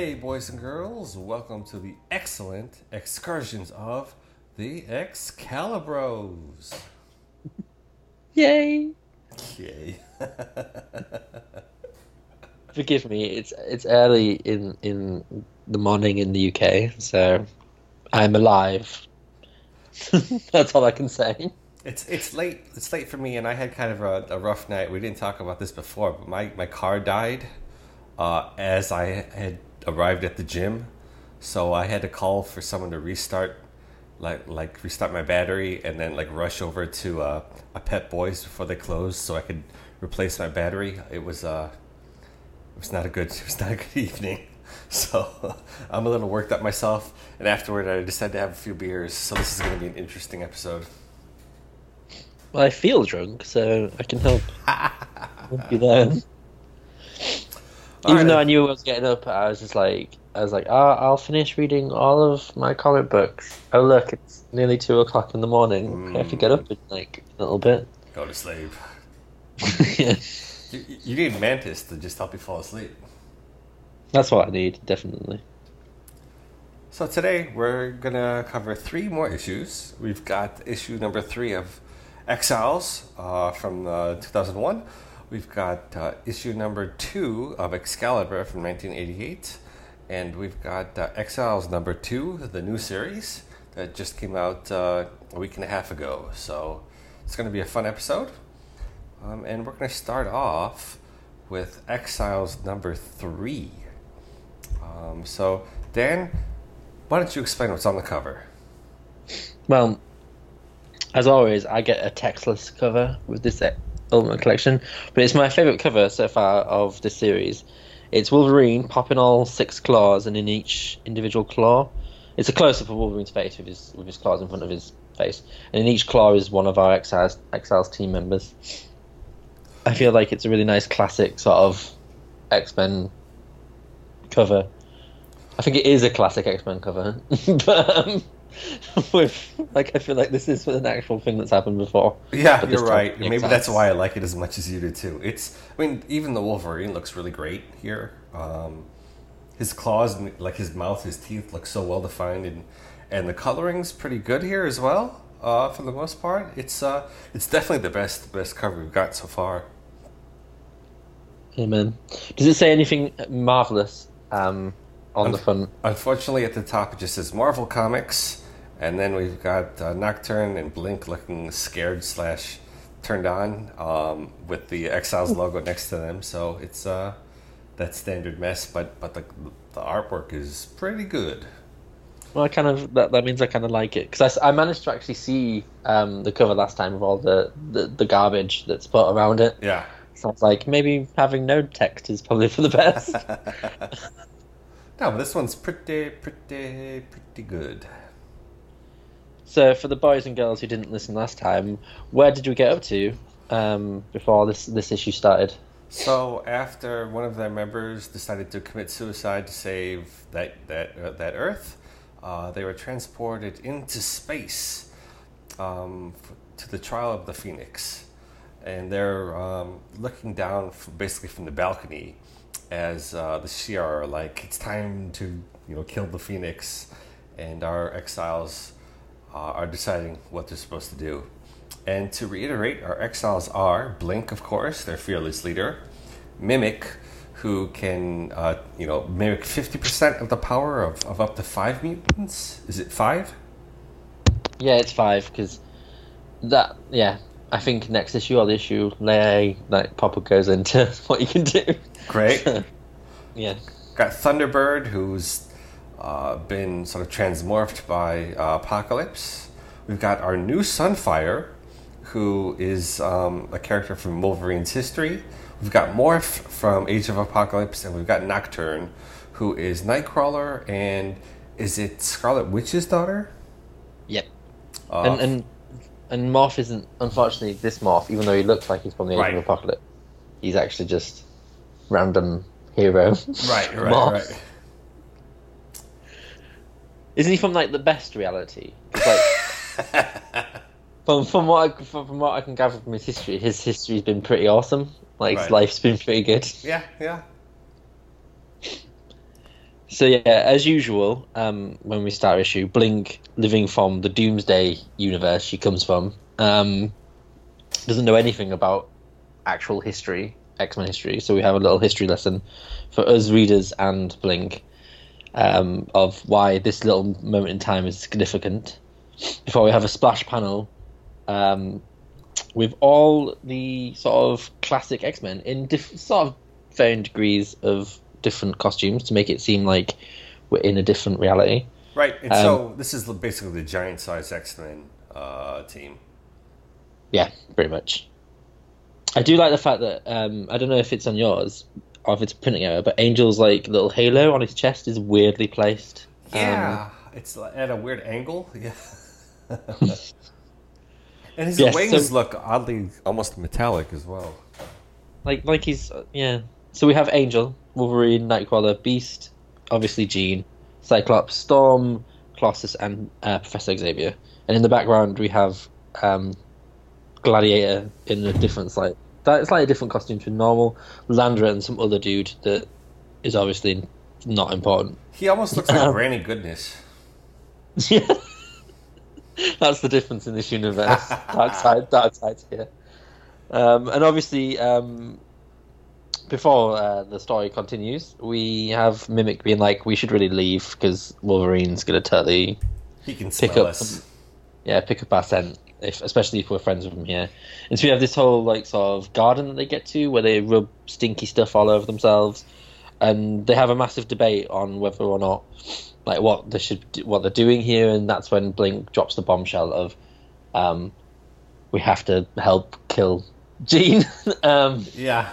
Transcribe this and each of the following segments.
Hey, boys and girls, welcome to the excellent excursions of the Excalibros. Yay! Yay. Forgive me, it's it's early in in the morning in the UK, so I'm alive. That's all I can say. It's it's late. It's late for me, and I had kind of a, a rough night. We didn't talk about this before, but my, my car died uh, as I had arrived at the gym, so I had to call for someone to restart, like like restart my battery, and then like rush over to uh, a Pep Boys before they closed, so I could replace my battery. It was uh, it was not a good it was not a good evening. So I'm a little worked up myself, and afterward I decided to have a few beers. So this is going to be an interesting episode. Well, I feel drunk, so I can help. help you there. Even Alright. though I knew I was getting up, I was just like, I was like, oh, I'll finish reading all of my comic books. Oh look, it's nearly two o'clock in the morning. I have to get up in like a little bit. Go to sleep. yeah, You, you need Mantis to just help you fall asleep. that's what I need, definitely. So today we're gonna cover three more issues. We've got issue number three of Exiles uh, from uh, 2001. We've got uh, issue number two of Excalibur from 1988, and we've got uh, Exiles number two, the new series that just came out uh, a week and a half ago. So it's gonna be a fun episode, um, and we're gonna start off with Exiles number three. Um, so Dan, why don't you explain what's on the cover? Well, as always, I get a textless cover with this Ultimate Collection, but it's my favourite cover so far of the series. It's Wolverine popping all six claws, and in each individual claw, it's a close up of Wolverine's face with his with his claws in front of his face, and in each claw is one of our Exiles, Exiles team members. I feel like it's a really nice classic sort of X Men cover. I think it is a classic X Men cover, but um, with like I feel like this is an actual thing that's happened before. Yeah, you're right. Maybe that's why I like it as much as you do too. It's, I mean, even the Wolverine looks really great here. Um, his claws, and, like his mouth, his teeth look so well defined, and and the coloring's pretty good here as well. Uh, for the most part, it's uh, it's definitely the best best cover we've got so far. Amen. Does it say anything marvelous um, on the front? Unfortunately, at the top it just says Marvel Comics, and then we've got uh, Nocturne and Blink looking scared slash turned on um, with the Exiles logo next to them. So it's uh, that standard mess, but but the the artwork is pretty good. Well, I kind of that, that means I kind of like it because I managed to actually see um, the cover last time with all the, the, the garbage that's put around it. Yeah. So I was like, maybe having no text is probably for the best. No, but this one's pretty pretty pretty good. So for the boys and girls who didn't listen last time, where did we get up to um, before this this issue started? So after one of their members decided to commit suicide to save that that uh, that Earth, uh, they were transported into space um, to the trial of the Phoenix, and they're um, looking down basically from the balcony as uh, the Shi'ar are like, "It's time to you know kill the Phoenix," and our exiles uh, are deciding what they're supposed to do. And to reiterate, our exiles are Blink, of course, their fearless leader, Mimic, who can, uh, you know, mimic 50% of the power of, of up to five mutants. Is it five? Yeah, it's five because that. Yeah, I think next issue or the issue, Leia like Papa goes into what you can do. Great. yeah. Got Thunderbird, who's uh, been sort of transmorphed by uh, Apocalypse. We've got our new Sunfire, who is um, a character from Wolverine's history. We've got Morph from Age of Apocalypse, and we've got Nocturne, who is Nightcrawler, and is it Scarlet Witch's daughter? Yep. Uh, and and and Morph isn't unfortunately this Morph, even though he looks like he's from the Age Right. of Apocalypse. He's actually just random hero. right, right, Morph. right. Isn't he from like the best reality? Like, from from what I, from, from what I can gather from his history, his history's been pretty awesome. Like Right. his life's been pretty good. Yeah, yeah. So yeah, as usual, um, when we start issue, Blink, living from the Doomsday universe she comes from, um, doesn't know anything about actual history, X Men history. So we have a little history lesson for us readers and Blink um, of why this little moment in time is significant. Before we have a splash panel um, with all the sort of classic X Men in diff- sort of varying degrees of different costumes to make it seem like we're in a different reality. Right, and Um, so this is basically the giant size X Men uh, team. Yeah, pretty much. I do like the fact that um, I don't know if it's on yours or if it's printing error, but Angel's like little halo on his chest is weirdly placed. Um, Yeah, it's at a weird angle. Yeah. and his Yes, wings so- look oddly almost metallic as well. like like he's uh, yeah. So we have Angel, Wolverine, Nightcrawler, Beast, obviously Jean, Cyclops, Storm, Colossus, and uh, Professor Xavier. And in the background we have um, Gladiator in a different like that it's like a different costume to normal. Landra and some other dude that is obviously not important. He almost looks like Um, Granny Goodness. Yeah. That's the difference in this universe. Darkseid, dark side's here. Um, and obviously, um, before uh, the story continues, we have Mimic being like, "We should really leave because Wolverine's gonna totally, He can pick up us. some- yeah, pick up our scent, if, especially if we're friends with them here." And so we have this whole like sort of garden that they get to where they rub stinky stuff all over themselves, and they have a massive debate on whether or not like what they should do, what they're doing here, and that's when Blink drops the bombshell of, um, we have to help kill Jean. um, Yeah.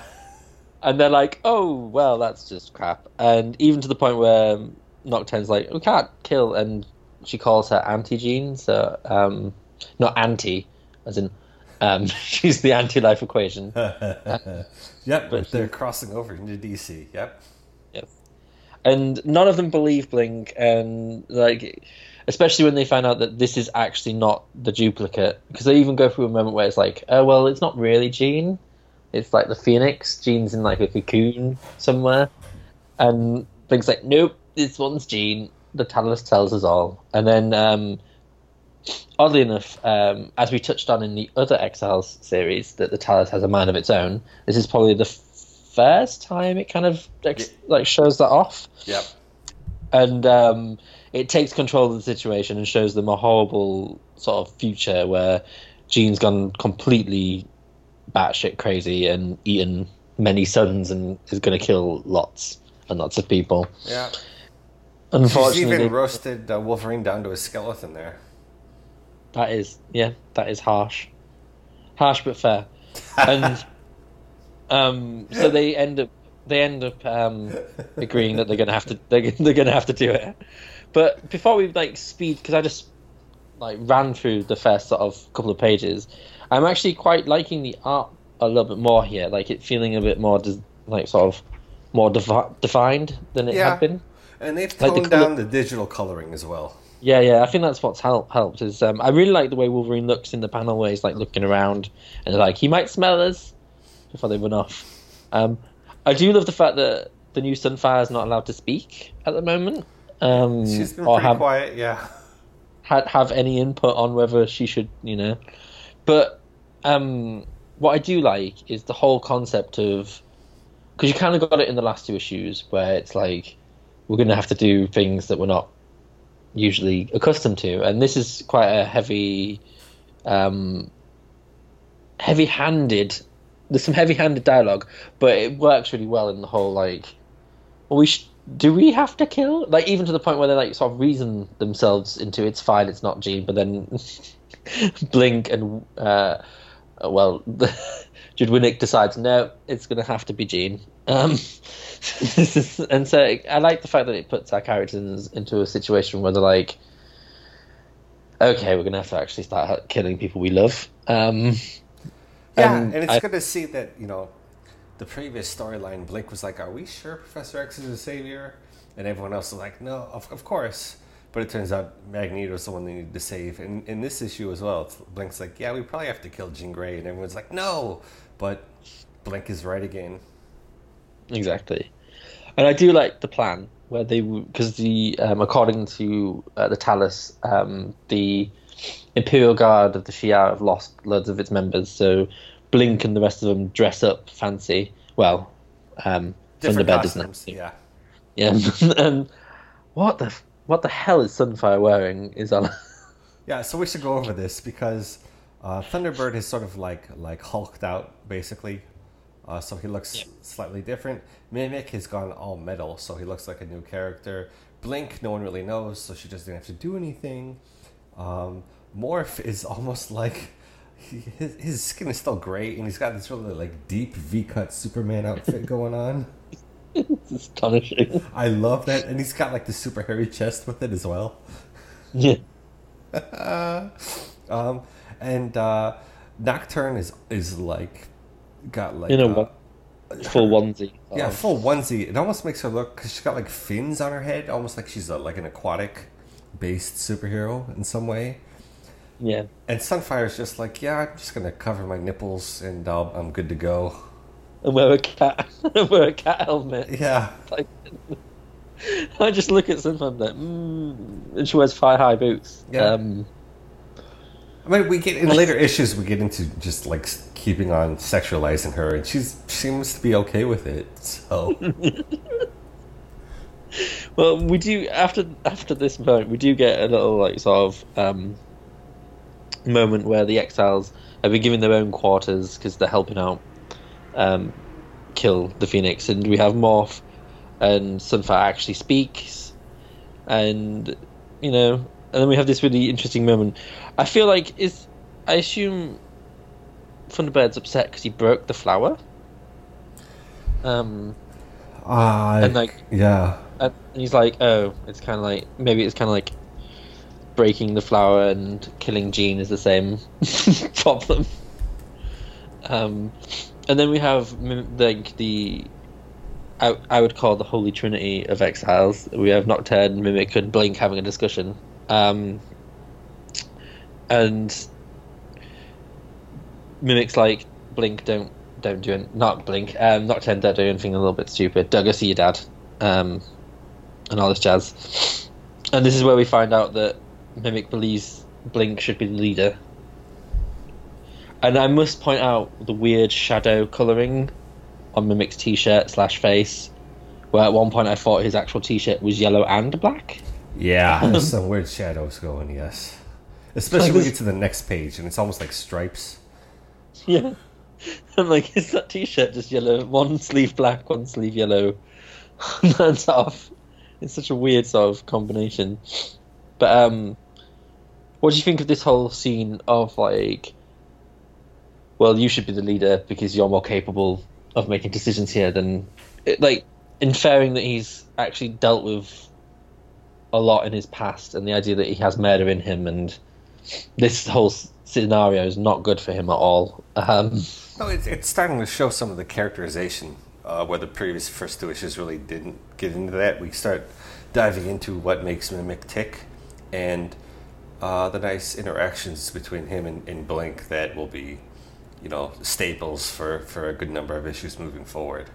and they're like, oh well, that's just crap, and even to the point where Nocturne's like, we can't kill, and she calls her Auntie Jean, so um, not anti, as in. Um, she's the anti-life equation. yep, But they're he- crossing over into DC. Yep. Yep. And none of them believe Blink, and like, especially when they find out that this is actually not the duplicate, because they even go through a moment where it's like, oh well, it's not really Jean, it's like the Phoenix. Jean's in like a cocoon somewhere, and Blink's like, nope, this one's Jean. The Tallus tells us all, and then. Um, Oddly enough, um, as we touched on in the other Exiles series, that the Tallus has a mind of its own. This is probably the first time it kind of ex- like shows that off Yep. and um, it takes control of the situation and shows them a horrible sort of future where Jean's gone completely batshit crazy and eaten many suns and is going to kill lots and lots of people. Yeah. She's Unfortunately, even roasted uh, Wolverine down to a skeleton there. That is yeah, that is harsh, harsh but fair. And um, so they end up they end up um, agreeing that they're gonna have to they're, they're gonna have to do it. But before we like speed, because I just like ran through the first sort of couple of pages, I'm actually quite liking the art a little bit more here. Like it feeling a bit more like sort of more defi- defined than it Yeah. had been. And they've Like the toned down the digital coloring as well. Yeah, yeah, I think that's what's help, helped. Is um, I really like the way Wolverine looks in the panel where he's like looking around and like he might smell us before they run off. Um, I do love the fact that the new Sunfire is not allowed to speak at the moment. Um, She's been pretty have quiet, yeah. had have any input on whether she should, you know. But um, what I do like is the whole concept of because you kind of got it in the last two issues where it's like we're going to have to do things that we're not usually accustomed to, and this is quite a heavy, um, heavy-handed. There's some heavy-handed dialogue, but it works really well in the whole like. Well, we sh- do we have to kill? Like even to the point where they like sort of reason themselves into it's fine, it's not Jean, but then Blink and uh, well, Judd Winick decides no, it's going to have to be Jean. Um, and so I like the fact that it puts our characters into a situation where they're like, okay, we're going to have to actually start killing people we love. Um, Yeah, and and, it's I- good to see that, you know, the previous storyline, Blink was like, Are we sure Professor X is a savior? And everyone else was like, No, of, of course. But it turns out Magneto's the one they need to save. And in this issue as well, Blink's like, Yeah, we probably have to kill Jean Grey. And everyone's like, No. But Blink is right again. Exactly. And I do like the plan where they because the um, according to uh, the Tallus, um, the Imperial Guard of the Shi'ar have lost loads of its members. So Blink and the rest of them dress up fancy. Well, um, Thunderbird doesn't. costumes. Yeah. Yeah, and what the what the hell is Sunfire wearing? Is on. Yeah, so we should go over this because uh, Thunderbird is sort of like like hulked out basically, uh, so he looks Yeah. slightly different. Mimic has gone all metal, so he looks like a new character. Blink, no one really knows, so she doesn't have to do anything. Um, Morph is almost like he, his, his skin is still gray, and he's got this really like deep V cut Superman outfit going on. it's astonishing. I love that, and he's got like the super hairy chest with it as well. Yeah. um, and uh, Nocturne is is like got like In a uh, what? Full onesie. yeah Um, full onesie. It almost makes her look because she's got like fins on her head, almost like she's a, like an aquatic based superhero in some way. yeah. And Sunfire's just like, yeah, I'm just gonna cover my nipples and I'll, I'm good to go. And wear a cat. wear a cat helmet. Yeah, Like, I just look at Sunfire and like, mm, and she wears thigh high boots. Yeah. Um, I mean, we get in later issues, we get into just like keeping on sexualizing her, and she's seems to be okay with it. So Well, we do after after this moment, we do get a little like sort of um, moment where the exiles have been given their own quarters because they're helping out um, kill the phoenix, and we have Morph and Sunfire actually speaks, and you know, and then we have this really interesting moment. I feel like is I assume Thunderbird's upset because he broke the flower. Um, uh, And, like- yeah, and he's like, oh, it's kind of like maybe it's kind of like breaking the flower and killing Jean is the same problem. Um, and then we have like the I, I would call the holy trinity of exiles. We have Nocturne, Mimic, and Blink having a discussion. Um, and Mimic's like, Blink, don't don't do it. Not Blink. Um, Nocturne, don't do anything a little bit stupid. Doug, I see your dad. Um, and all this jazz. And this is where we find out that Mimic believes Blink should be the leader. And I must point out the weird shadow colouring on Mimic's t-shirt slash face, where at one point I thought his actual t-shirt was yellow and black. yeah. There's some weird shadows going. Yes, especially when we get to the next page, and it's almost like stripes. Yeah. I'm like, is that t-shirt just yellow? One sleeve black, one sleeve yellow. That's off. It's such a weird sort of combination. But um, what do you think of this whole scene of like, well, you should be the leader because you're more capable of making decisions here than, like, inferring that he's actually dealt with a lot in his past and the idea that he has murder in him and this whole scenario is not good for him at all. Um, No, it's, it's starting to show some of the characterization uh, where the previous first two issues really didn't get into that. We start diving into what makes Mimic tick and uh, the nice interactions between him and, and Blink that will be, you know, staples for, for a good number of issues moving forward.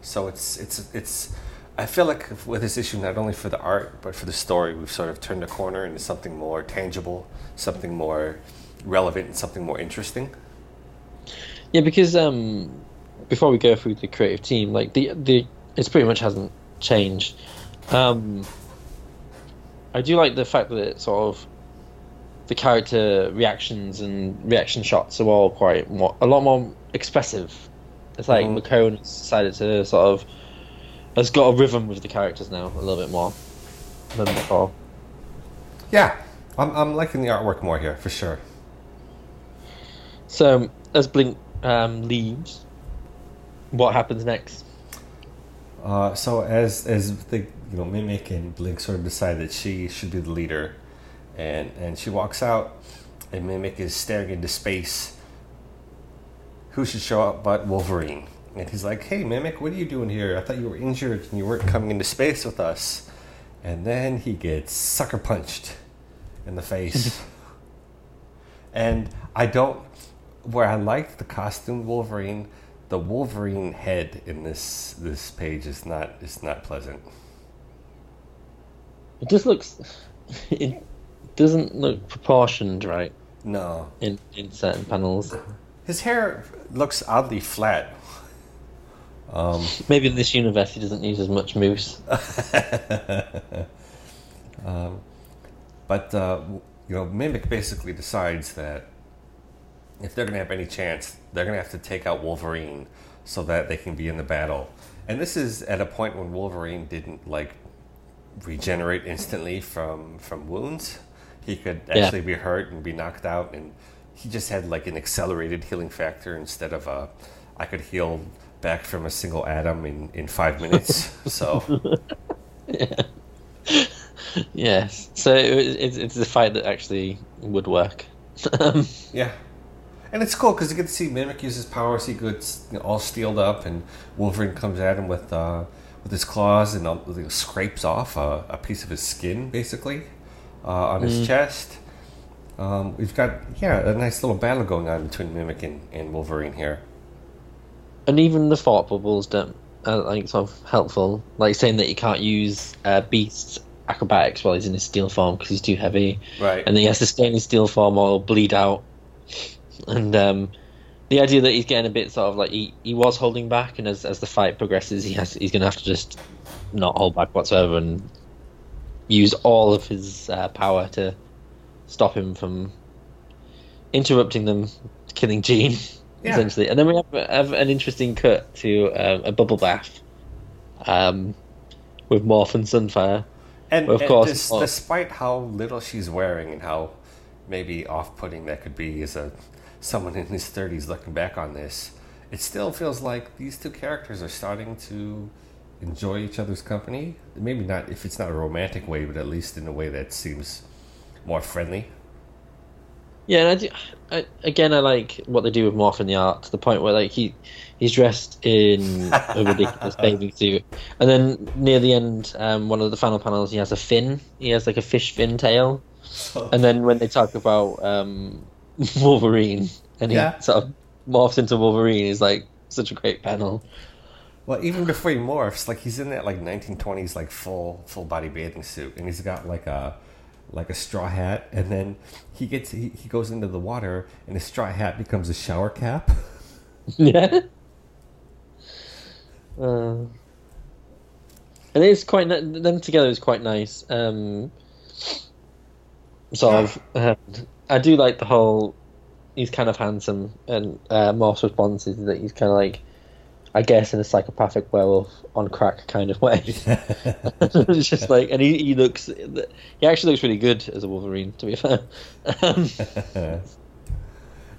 So it's it's it's. I feel like with this issue, not only for the art but for the story, we've sort of turned a corner into something more tangible, something more relevant, and something more interesting. yeah, because um, before we go through the creative team, like the the it pretty much hasn't changed. Um, I do like the fact that it sort of the character reactions and reaction shots are all quite more, a lot more expressive. It's like. McKone has decided to sort of has got a rhythm with the characters now a little bit more than before. Yeah, I'm, I'm liking the artwork more here for sure. So as Blink um, leaves, what happens next? Uh, so as as the you know Mimic and Blink sort of decide that she should be the leader, and and she walks out, and Mimic is staring into space. Who should show up but Wolverine? And he's like, "Hey, Mimic, what are you doing here? I thought you were injured and you weren't coming into space with us." And then he gets sucker punched in the face. and I don't. Where I liked the costume Wolverine, the Wolverine head in this this page is not is not pleasant. It just looks. It doesn't look proportioned right No, in, in certain panels. his hair looks oddly flat. Um, Maybe in this universe he doesn't use as much mousse. um, but uh, you know, Mimic basically decides that if they're going to have any chance, they're going to have to take out Wolverine so that they can be in the battle. And this is at a point when Wolverine didn't like regenerate instantly from from wounds. He could Yeah. actually be hurt and be knocked out, and he just had like an accelerated healing factor instead of a I could heal back from a single atom in in five minutes. so yeah. Yes. So it, it's it's a fight that actually would work. Yeah. And it's cool because you get to see Mimic use his powers. He gets you know, all steeled up, and Wolverine comes at him with uh, with his claws and know, scrapes off a, a piece of his skin, basically, uh, on his chest. Um, we've got yeah a nice little battle going on between Mimic and, and Wolverine here. And even the thought bubbles don't are like sort of helpful. Like saying that he can't use uh, Beast's acrobatics while he's in his steel form because he's too heavy, Right. and then he has to stay in his steel form or he'll bleed out. And um, the idea that he's getting a bit sort of like he, he was holding back, and as as the fight progresses, he has he's going to have to just not hold back whatsoever and use all of his uh, power to stop him from interrupting them, killing Jean, Yeah. essentially. And then we have, have an interesting cut to um, a bubble bath um, with Morph and Sunfire. And, Of and course. despite how little she's wearing and how maybe off-putting that could be as a someone in his 30s looking back on this, it still feels like these two characters are starting to enjoy each other's company. Maybe not if it's not a romantic way, but at least in a way that seems more friendly. Yeah, and I do, I, again, I like what they do with Morph in the art to the point where like he he's dressed in a ridiculous bathing suit, and then near the end, um, one of the final panels, he has a fin. He has like a fish fin tail, and then when they talk about um, Wolverine and he Yeah. sort of morphs into Wolverine, is like such a great panel. Well, even before he morphs, like he's in that like 1920s like full full body bathing suit, and he's got like a like a straw hat, and then he gets he, he goes into the water, and his straw hat becomes a shower cap. yeah. Uh, and it's quite them together is quite nice. Um, sort of, uh, I do like the whole. He's kind of handsome, and uh, response is that he's kind of like, I guess, in a psychopathic werewolf on crack kind of way. it's just like, and he, he looks, he actually looks really good as a Wolverine. To be fair, um,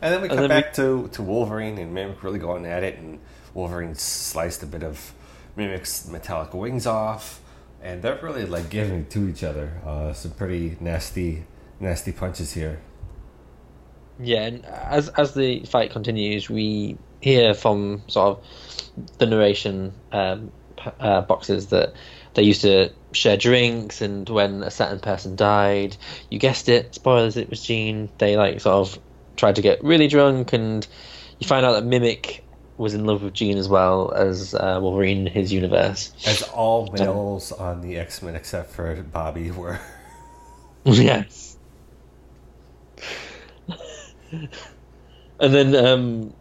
And then we come then we- back to, to Wolverine and Mimic really going at it, and Wolverine sliced a bit of Mimic's metallic wings off, and they're really like giving it to each other. Uh, some pretty nasty, nasty punches here. Yeah, and as as the fight continues, we hear from sort of the narration um, uh, boxes that they used to share drinks, and when a certain person died, you guessed it, spoilers, it was Jean. They like sort of tried to get really drunk, and you find out that Mimic was in love with Jean as well as uh, Wolverine in his universe. As all males on the X Men except for Bobby were. yes. and then um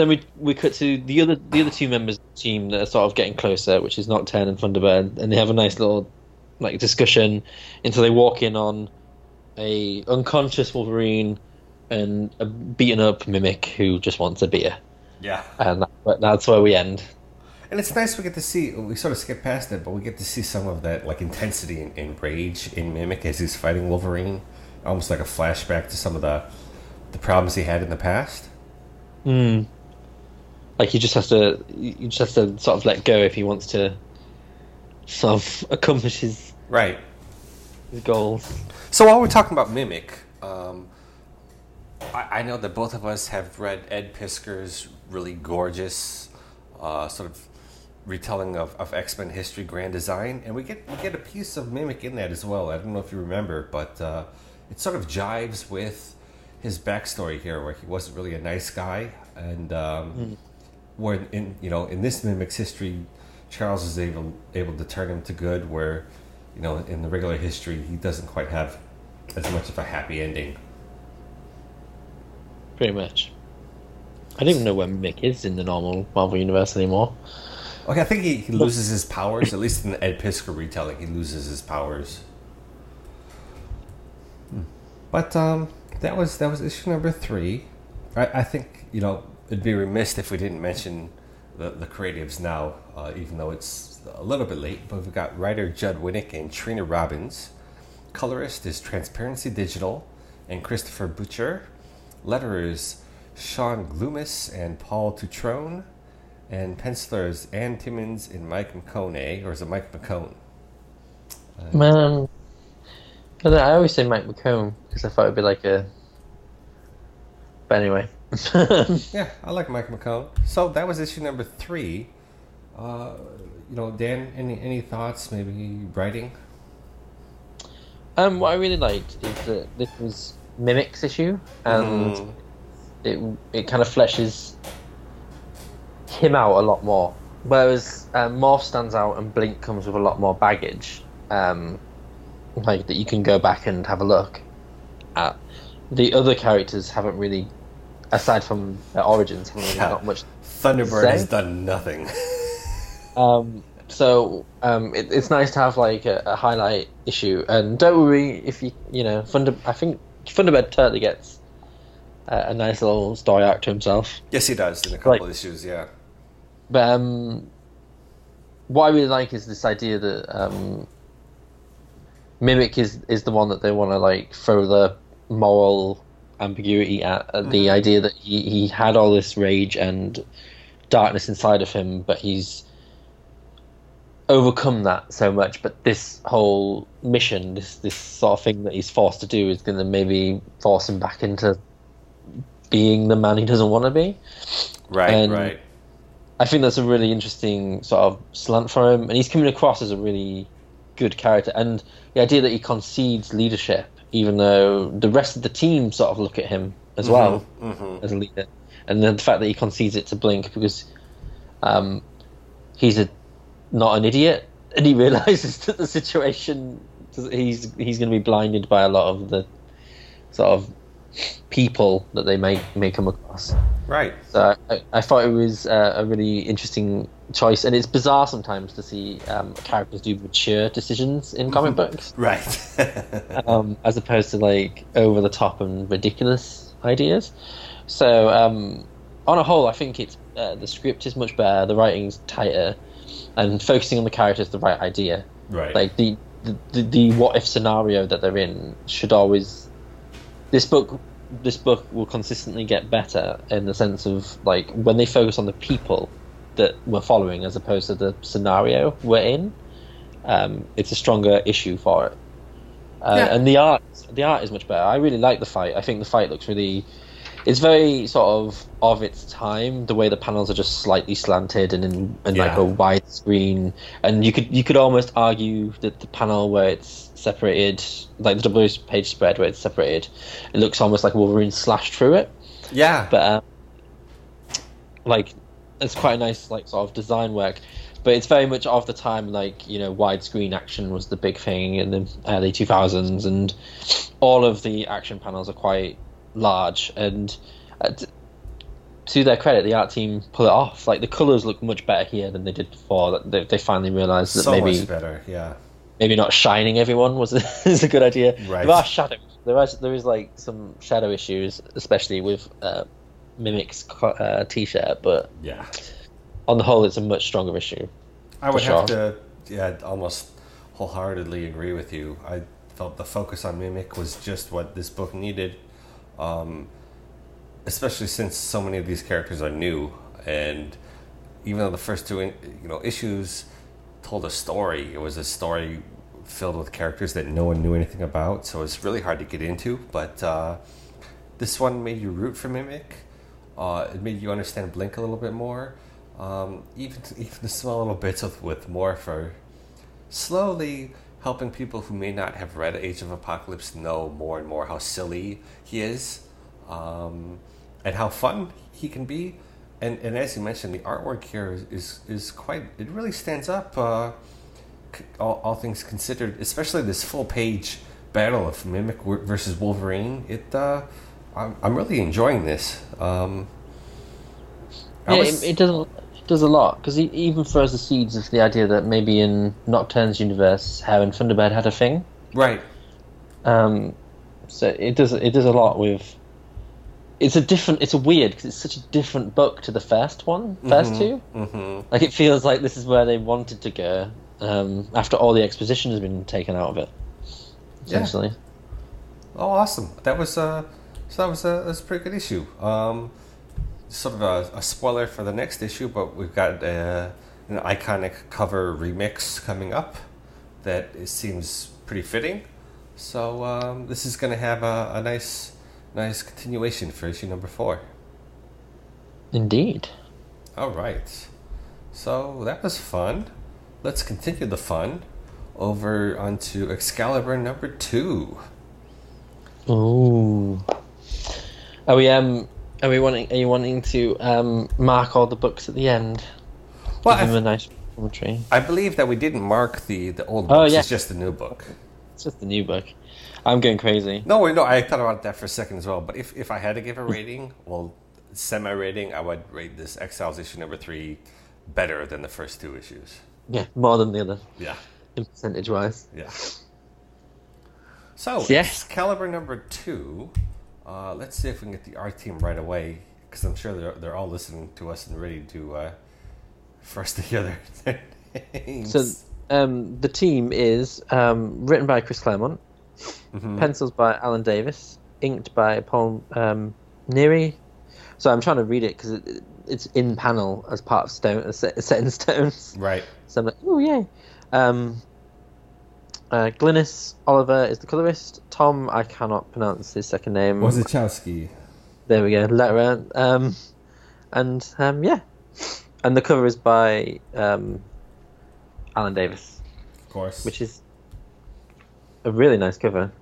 then we we cut to the other the other two members of the team that are sort of getting closer, which is Nocturne and Thunderbird, and they have a nice little like discussion until they walk in on a unconscious Wolverine and a beaten up mimic who just wants a beer, Yeah. and that, that's where we end. And it's nice we get to see, we sort of skip past it, but we get to see some of that like intensity and, and rage in Mimic as he's fighting Wolverine. Almost like a flashback to some of the, the problems he had in the past. Mm. Like he just has to, he just has to sort of let go if he wants to sort of accomplish his, Right. his goals. So while we're talking about Mimic, um, I, I know that both of us have read Ed Piskor's really gorgeous uh, sort of retelling of, of X Men history, Grand Design, and we get we get a piece of Mimic in that as well. I don't know if you remember, but uh, it sort of jives with his backstory here, where he wasn't really a nice guy, and um, where in you know in this Mimic's history, Charles is able able to turn him to good, where you know, in the regular history, he doesn't quite have as much of a happy ending. Pretty much. I don't even know where Mick is in the normal Marvel universe anymore. Okay, I think he, he loses his powers. At least in the Ed Piskor retelling, he loses his powers. But um, that was that was issue number three. I, I think you know it'd be remiss if we didn't mention the, the creatives now, uh, even though it's a little bit late. But we've got writer Judd Winick and Trina Robbins. Colorist is Transparency Digital and Christopher Butcher. Letterers Sean Gloomis and Paul Tutrone. And pencilers Ann Timmons and Mike McKone, or is it Mike McKone? Uh, Man, I always say Mike McKone because I thought it'd be like a. But anyway. yeah, I like Mike McKone. So that was issue number three. Uh, you know, Dan, any any thoughts? Maybe writing. Um, what I really liked is that this was Mimic's issue, and mm. it it kind of fleshes him out a lot more. Whereas um, Morph stands out and Blink comes with a lot more baggage, um, like that you can go back and have a look at. The other characters haven't really, aside from their origins, really yeah. got much. Thunderbird has done nothing. um, so um, it, it's nice to have like a, a, highlight issue, and don't worry if you you know Thunder. I think Thunderbird totally gets a, a nice little story arc to himself. Yes, he does in a couple like, issues. Yeah. But um, what I really like is this idea that um, Mimic is is the one that they want to like throw the moral ambiguity at. mm-hmm. The idea that he, he had all this rage and darkness inside of him, but he's overcome that so much. But this whole mission, this this sort of thing that he's forced to do, is going to maybe force him back into being the man he doesn't want to be. Right, and right. I think that's a really interesting sort of slant for him, and he's coming across as a really good character. And the idea that he concedes leadership, even though the rest of the team sort of look at him as mm-hmm, well mm-hmm. as a leader, and then the fact that he concedes it to Blink because um, he's a not an idiot, and he realizes that the situation he's he's going to be blinded by a lot of the sort of people that they may may come across. Right. So I, I thought it was uh, a really interesting choice, and it's bizarre sometimes to see um, characters do mature decisions in comic books. right. um, as opposed to like over the top and ridiculous ideas. So um, on a whole, I think it's uh, the script is much better, the writing's tighter, and focusing on the characters is the right idea. Right. Like the the, the, the what if scenario that they're in should always this book this book will consistently get better in the sense of like when they focus on the people that we're following as opposed to the scenario we're in. Um, it's a stronger issue for it, uh, yeah. and the art the art is much better. I really like the fight. I think the fight looks really. It's very sort of of its time. The way the panels are just slightly slanted and in, in yeah. like a wide screen, and you could you could almost argue that the panel where it's separated, like the double page spread where it's separated, it looks almost like Wolverine slashed through it. Yeah. But um, like, it's quite a nice like sort of design work. But it's very much of the time, like you know, widescreen action was the big thing in the early two thousands, and all of the action panels are quite large. And uh, to their credit, the art team pull it off. Like the colors look much better here than they did before. They, they finally realized that so maybe much better. Yeah maybe not shining everyone was a, is a good idea. Right. There are shadows. There is there is like some shadow issues, especially with uh, Mimic's uh, t-shirt. But yeah, on the whole, it's a much stronger issue. I would have to, yeah, almost wholeheartedly agree with you. I felt the focus on Mimic was just what this book needed, um, especially since so many of these characters are new, and even though the first two, you know, issues told a story. It was a story filled with characters that no one knew anything about, so it's really hard to get into. But uh, this one made you root for Mimic. Uh, it made you understand Blink a little bit more. Um, even even the small little bits with, with Morpher slowly helping people who may not have read Age of Apocalypse know more and more how silly he is um, and how fun he can be and and as you mentioned, the artwork here is is, is quite. It really stands up. Uh, all, all things considered, especially this full page battle of Mimic versus Wolverine, it uh, I'm, I'm really enjoying this. Um, Yeah, was- it, it does it does a lot because he even throws the seeds of the idea that maybe in Nocturne's universe, and Thunderbird had a thing. right. Um, so it does it does a lot with. It's a different. It's a weird because it's such a different book to the first one, 1st two. Mm-hmm. Like it feels like this is where they wanted to go um, after all the exposition has been taken out of it. Yeah. Essentially, Oh, awesome! That was uh, so that was a, a pretty good issue. Um, sort of a, a spoiler for the next issue, but we've got uh, an iconic cover remix coming up that it seems pretty fitting. So um, this is going to have a, a nice, nice continuation for issue number four. indeed. All right. So that was fun. Let's continue the fun over onto Excalibur number two. Ooh. Are we um? Are we wanting? Are you wanting to um mark all the books at the end? Well, Give I, them a nice commentary. I believe that we didn't mark the the old Oh, books. yeah. It's just the new book. It's just the new book. I'm going crazy. No, no. I thought about that for a second as well. But if if I had to give a rating, well, semi rating, I would rate this Exiles issue number three better than the first two issues. Yeah, more than the other Yeah, in percentage wise. yeah. So Yeah. Excalibur number two. Uh, let's see if we can get the art team right away because I'm sure they're they're all listening to us and ready to uh, for us to hear their, names. So um, the team is um, written by Chris Claremont, Mhm. pencils by Alan Davis, inked by Paul um, Neary. So I'm trying to read it because it, it's in panel as part of stone, set, set in stones. right. So I'm like, oh yeah. Um, uh, Glynis Oliver is the colorist. Tom, I cannot pronounce his second name. Wozachowski. There we go, letter. Um, and um, yeah, and the cover is by um, Alan Davis, Of course. which is a really nice cover.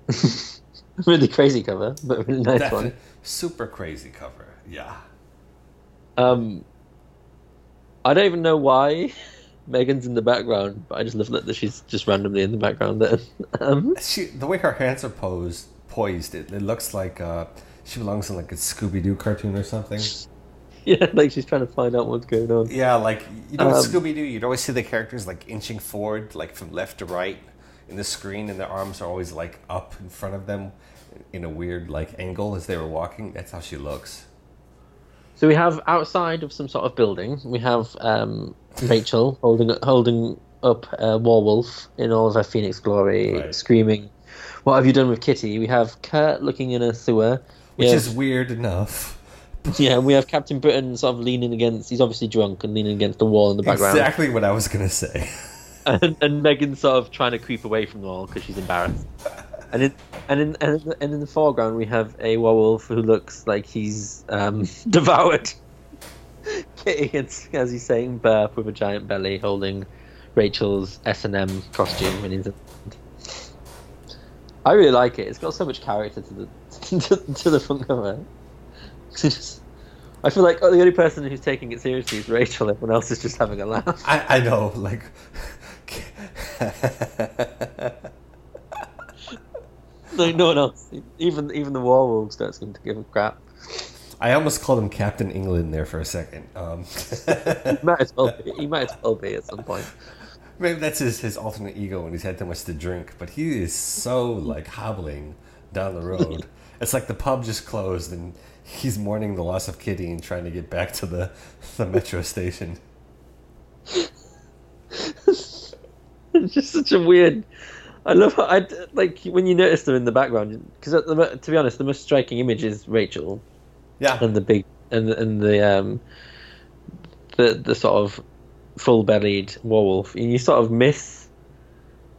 really crazy cover, but a really nice Definitely one. super crazy cover. Yeah. Um, I don't even know why Meggan's in the background, but I just love that she's just randomly in the background there. Um, She the way her hands are posed poised, it, it looks like uh, she belongs in like a Scooby Doo cartoon or something. yeah, like she's trying to find out what's going on. Yeah, like you know, Um, Scooby Doo, you'd always see the characters like inching forward, like from left to right in the screen, and their arms are always like up in front of them in a weird like angle as they were walking. That's how she looks. So we have outside of some sort of building, we have um, Rachel holding holding up a werewolf in all of her phoenix glory, Right. screaming, "What have you done with Kitty?" We have Kurt looking in a sewer. We Which have- is weird enough. yeah, we have Captain Britain sort of leaning against. He's obviously drunk and leaning against the wall in the background, Exactly what I was gonna say. and, and Meggan's sort of trying to creep away from the wall because she's embarrassed. And in and in and in, the, and in the foreground, we have a werewolf who looks like he's um, devoured Kitty, as, he's saying, burp with a giant belly, holding Rachel's S and M costume hand. I really like it. It's got so much character to the to, to the front cover. Just- I feel like the only person who's taking it seriously is Rachel. Everyone else is just having a laugh. I, I know, like. No, no one else. Even even the werewolves don't seem to give a crap. I almost called him Captain England there for a second. Um, He might as well be. He might as well be at some point. maybe that's his, his alternate ego when he's had too much to drink, but he is so like hobbling down the road. it's like the pub just closed and he's mourning the loss of Kitty and trying to get back to the, the metro station. it's just such a weird. I love how I like when you notice them in the background because to be honest, the most striking image is Rachel Yeah. and the big and and the um the the sort of full bellied werewolf, and you sort of miss.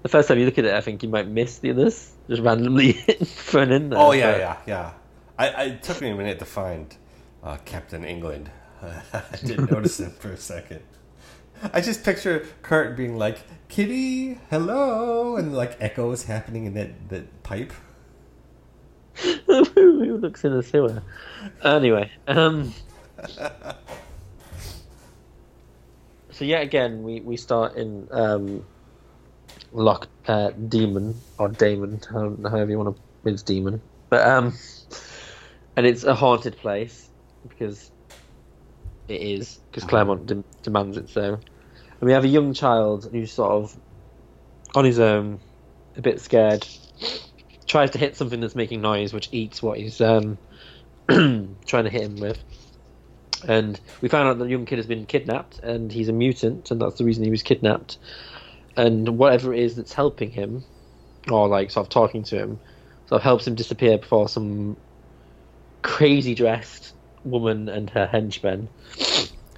The first time you look at it, I think you might miss the others just randomly thrown in there. Oh yeah, but- yeah, yeah. I, I it took me a minute to find uh, Captain England. I didn't notice him for a second. I just picture Kurt being like, "Kitty, hello," and like echoes happening in that that pipe. Who looks in the sewer? Anyway, um, so yet again, we, we start in um, Loch uh, Demon or Damon, however you want to. It's Demon, but um, and it's a haunted place because it is because Claremont de- demands it so. And we have a young child who's sort of on his own, a bit scared, tries to hit something that's making noise, which eats what he's um, trying to hit him with. And we found out that the young kid has been kidnapped, and he's a mutant, and that's the reason he was kidnapped. And whatever it is that's helping him, or like sort of talking to him, sort of helps him disappear before some crazy dressed woman and her henchmen.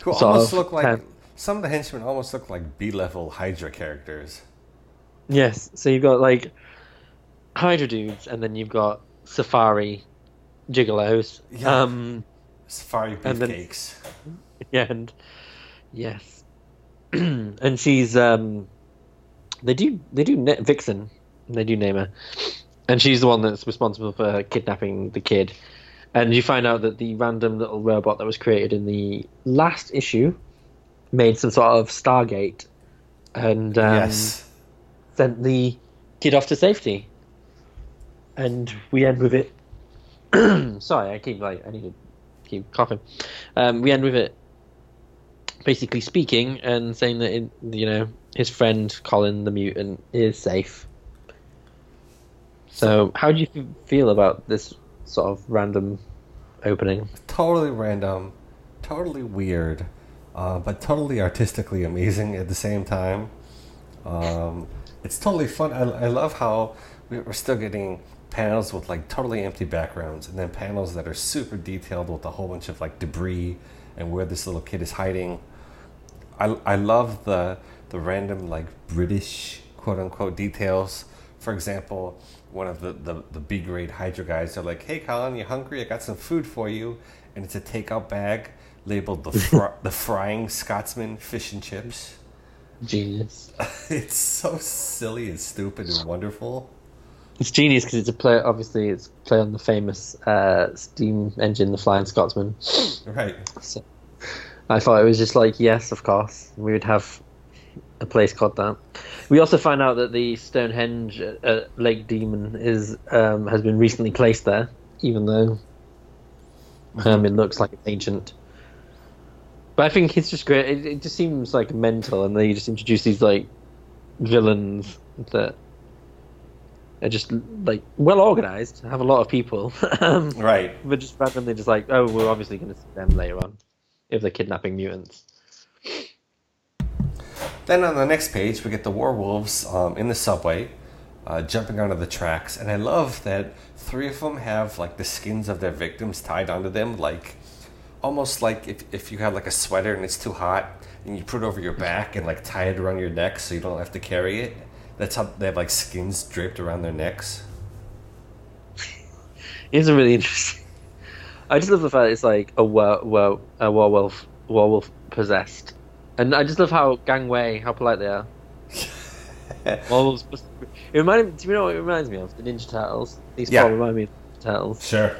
Who almost look like some of the henchmen almost look like B-level Hydra characters. Yes, so you've got like Hydra dudes, and then you've got Safari gigolos. Yeah. Um, Safari beefcakes. yeah, and yes, and she's um, they do they do na- Vixen, they do name her, and she's the one that's responsible for kidnapping the kid. And you find out that the random little robot that was created in the last issue made some sort of Stargate, and um, yes. sent the kid off to safety. And we end with it. Sorry, I keep like I need to keep coughing. Um, we end with it basically speaking and saying that it, you know his friend Colin the mutant is safe. So, how do you feel about this sort of random opening? Totally random, totally weird, uh, but totally artistically amazing at the same time. Um, it's totally fun. I, I love how we- we're still getting panels with like totally empty backgrounds, and then panels that are super detailed with a whole bunch of like debris and where this little kid is hiding. I, I love the the random like British quote unquote details. For example, one of the, the, the B grade Hydra guys are like, "Hey, Colin, you hungry? I got some food for you," and it's a takeout bag labeled the fr- the frying Scotsman fish and chips. Genius. it's so silly and stupid and wonderful. It's genius because it's a play. Obviously, it's play on the famous uh, steam engine, the Flying Scotsman. Right. So I thought it was just like, yes, of course, we would have a place called that. We also find out that the Stonehenge uh, uh, Lake Demon is um, has been recently placed there, even though um, it looks like it's ancient. But I think it's just great. It, it just seems like mental, and they just introduce these like villains that are just like well organized, have a lot of people. um, Right. but just randomly just like, oh, we're obviously going to see them later on if they're kidnapping mutants. Then on the next page, we get the werewolves um, in the subway, uh, jumping onto the tracks, and I love that three of them have like the skins of their victims tied onto them, like almost like if, if you have like a sweater and it's too hot, and you put it over your back and like tie it around your neck so you don't have to carry it. That's how they have like skins draped around their necks. It's really interesting. I just love the fact it's like a were, were, a werewolf werewolf possessed, and I just love how gangway, how polite they are. Werewolves. It reminded me. Do you know what it reminds me of? The Ninja Turtles. These Yeah. remind me of the Turtles. Sure.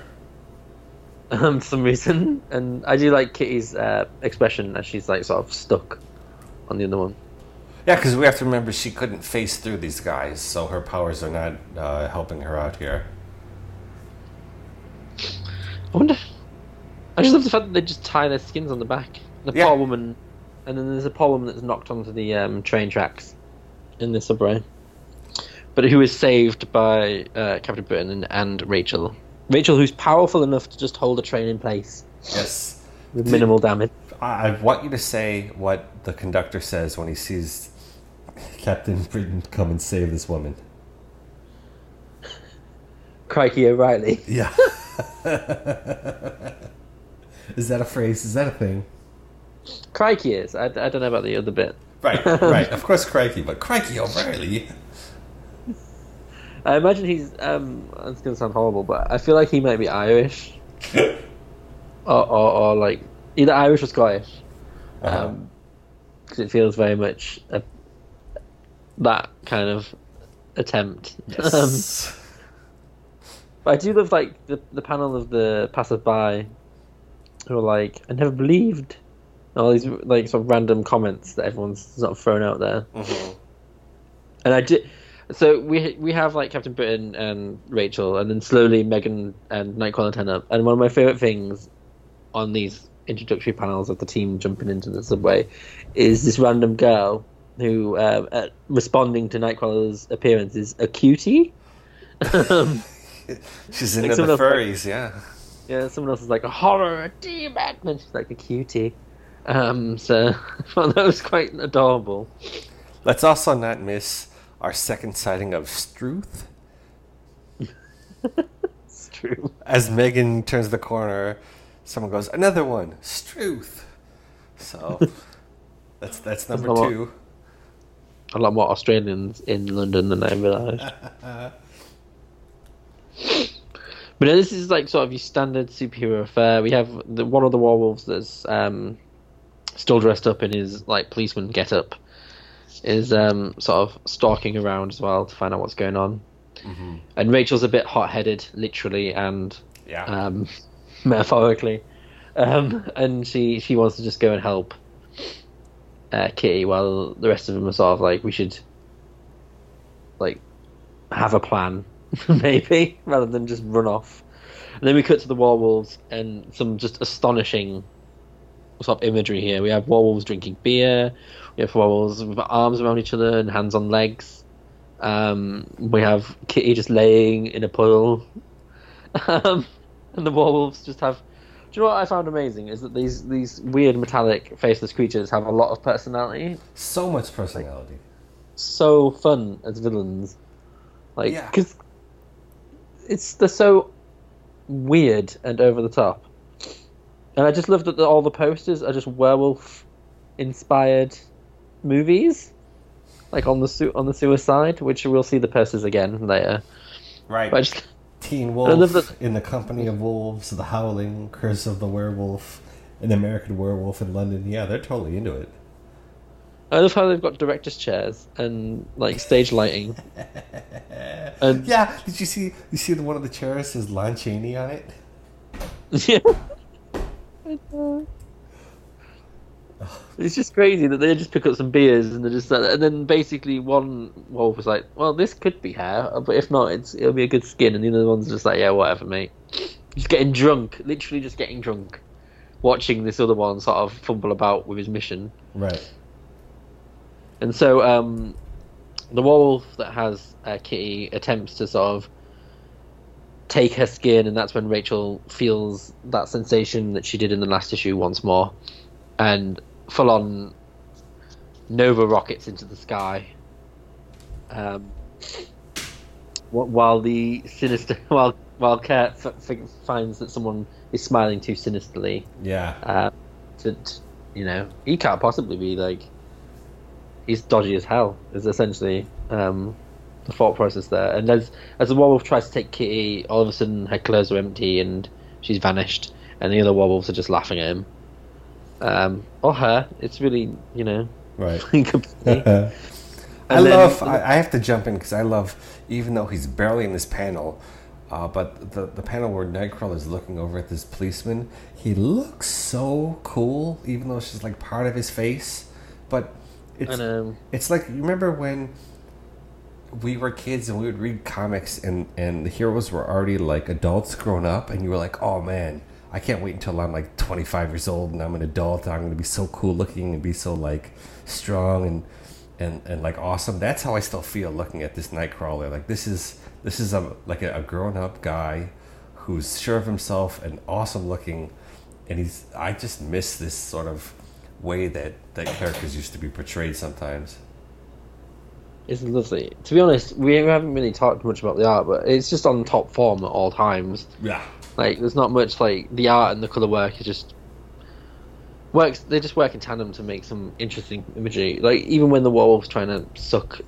Um, for some reason, and I do like Kitty's uh, expression as she's like sort of stuck on the other one. Yeah, because we have to remember she couldn't face through these guys, so her powers are not uh, helping her out here. I wonder. I just love the fact that they just tie their skins on the back. The Yeah. poor woman, and then there's a poor woman that's knocked onto the um, train tracks in the subway, but who is saved by uh, Captain Britain and, and Rachel. Rachel, who's powerful enough to just hold a train in place Yes. with minimal damage. I I want you to say what the conductor says when he sees Captain Britain come and save this woman. Crikey O'Reilly. Yeah. is that a phrase? Is that a thing? Crikey is. I, I don't know about the other bit. Right, right. Of course, Crikey, but Crikey O'Reilly. I imagine he's. Um, it's going to sound horrible, but I feel like he might be Irish, or, or, or like either Irish or Scottish. Uh-huh. Um it feels very much a, that kind of attempt. Um, Yes. but I do love like the the panel of the passersby who are like, "I never believed." All these like sort of random comments that everyone's sort of thrown out there. Mhm. and I did. So we we have like Captain Britain and Rachel, and then slowly Meggan and Nightcrawler turn up. And one of my favorite things on these introductory panels of the team jumping into the subway is this random girl who, uh, uh, responding to Nightcrawler's appearance, is a cutie. Um, She's into Like the some of the- furries, yeah. yeah, someone else is like a horror, a demon, and she's like a cutie. Um, so I thought that was quite adorable. Let's also not miss our second sighting of Struth. It's true. As Meggan turns the corner, someone goes, "Another one, Struth." So that's that's number a lot. two. a lot more Australians in London than I realised. but no, this is like sort of your standard superhero affair. We have the, one of the werewolves that's um, still dressed up in his like policeman get-up is um, sort of stalking around as well to find out what's going on. And Rachel's a bit hot-headed, literally and Yeah. um, metaphorically, um, and she she wants to just go and help uh, Kitty, while the rest of them are sort of like we should like have a plan, maybe rather than just run off. And then we cut to the werewolves and some just astonishing sort of imagery here. We have werewolves drinking beer. We have werewolves with arms around each other and hands on legs. Um, we have Kitty just laying in a puddle. Um, and the werewolves just have. Do you know what I found amazing is that these these weird metallic faceless creatures have a lot of personality. so much personality. So fun as villains, like Yeah. because it's they're so weird and over the top. And I just love that the, all the posters are just werewolf inspired movies, like on the su- on the suicide, which we'll see the posters again later. Right. But just Teen Wolf, that- In the Company of Wolves, The Howling, Curse of the Werewolf, An American Werewolf in London. Yeah, they're totally into it. I love how they've got directors' chairs and like stage lighting. and Yeah, did you see? You see the one of the chairs says Lon Chaney on it. yeah. It's just crazy that they just pick up some beers and they're just and then basically one wolf was like, "Well, this could be hair, but if not, it's it'll be a good skin." And the other one's just like, "Yeah, whatever, mate." Just getting drunk, literally just getting drunk, watching this other one sort of fumble about with his mission. Right. And so um, the wolf that has uh, Kitty attempts to sort of take her skin, and that's when Rachel feels that sensation that she did in the last issue once more, and full on Nova rockets into the sky. Um, while the sinister, while while Kurt f- f- finds that someone is smiling too sinisterly, Yeah. uh, to, to you know he can't possibly be like he's dodgy as hell is essentially um, the thought process there and as as the werewolf tries to take kitty all of a sudden her clothes are empty and she's vanished and the other werewolves are just laughing at him um, or her it's really you know Right. I then- love. I, I have to jump in because I love, even though he's barely in this panel, uh, but the the panel where Nightcrawler is looking over at this policeman, he looks so cool, even though it's just like part of his face. But it's it's like you remember when we were kids and we would read comics and and the heroes were already like adults grown up, and you were like, oh man. I can't wait until I'm like 25 years old and I'm an adult and I'm going to be so cool looking and be so like strong and and and like awesome. That's how I still feel looking at this Nightcrawler. Like this is this is a like a, a grown up guy who's sure of himself and awesome looking, and he's. I just miss this sort of way that that characters used to be portrayed sometimes. it's lovely to be honest we haven't really talked much about the art but it's just on top form at all times Yeah. Like, there's not much like the art and the color work is just works. They just work in tandem to make some interesting imagery. Like even when the werewolf's trying to suck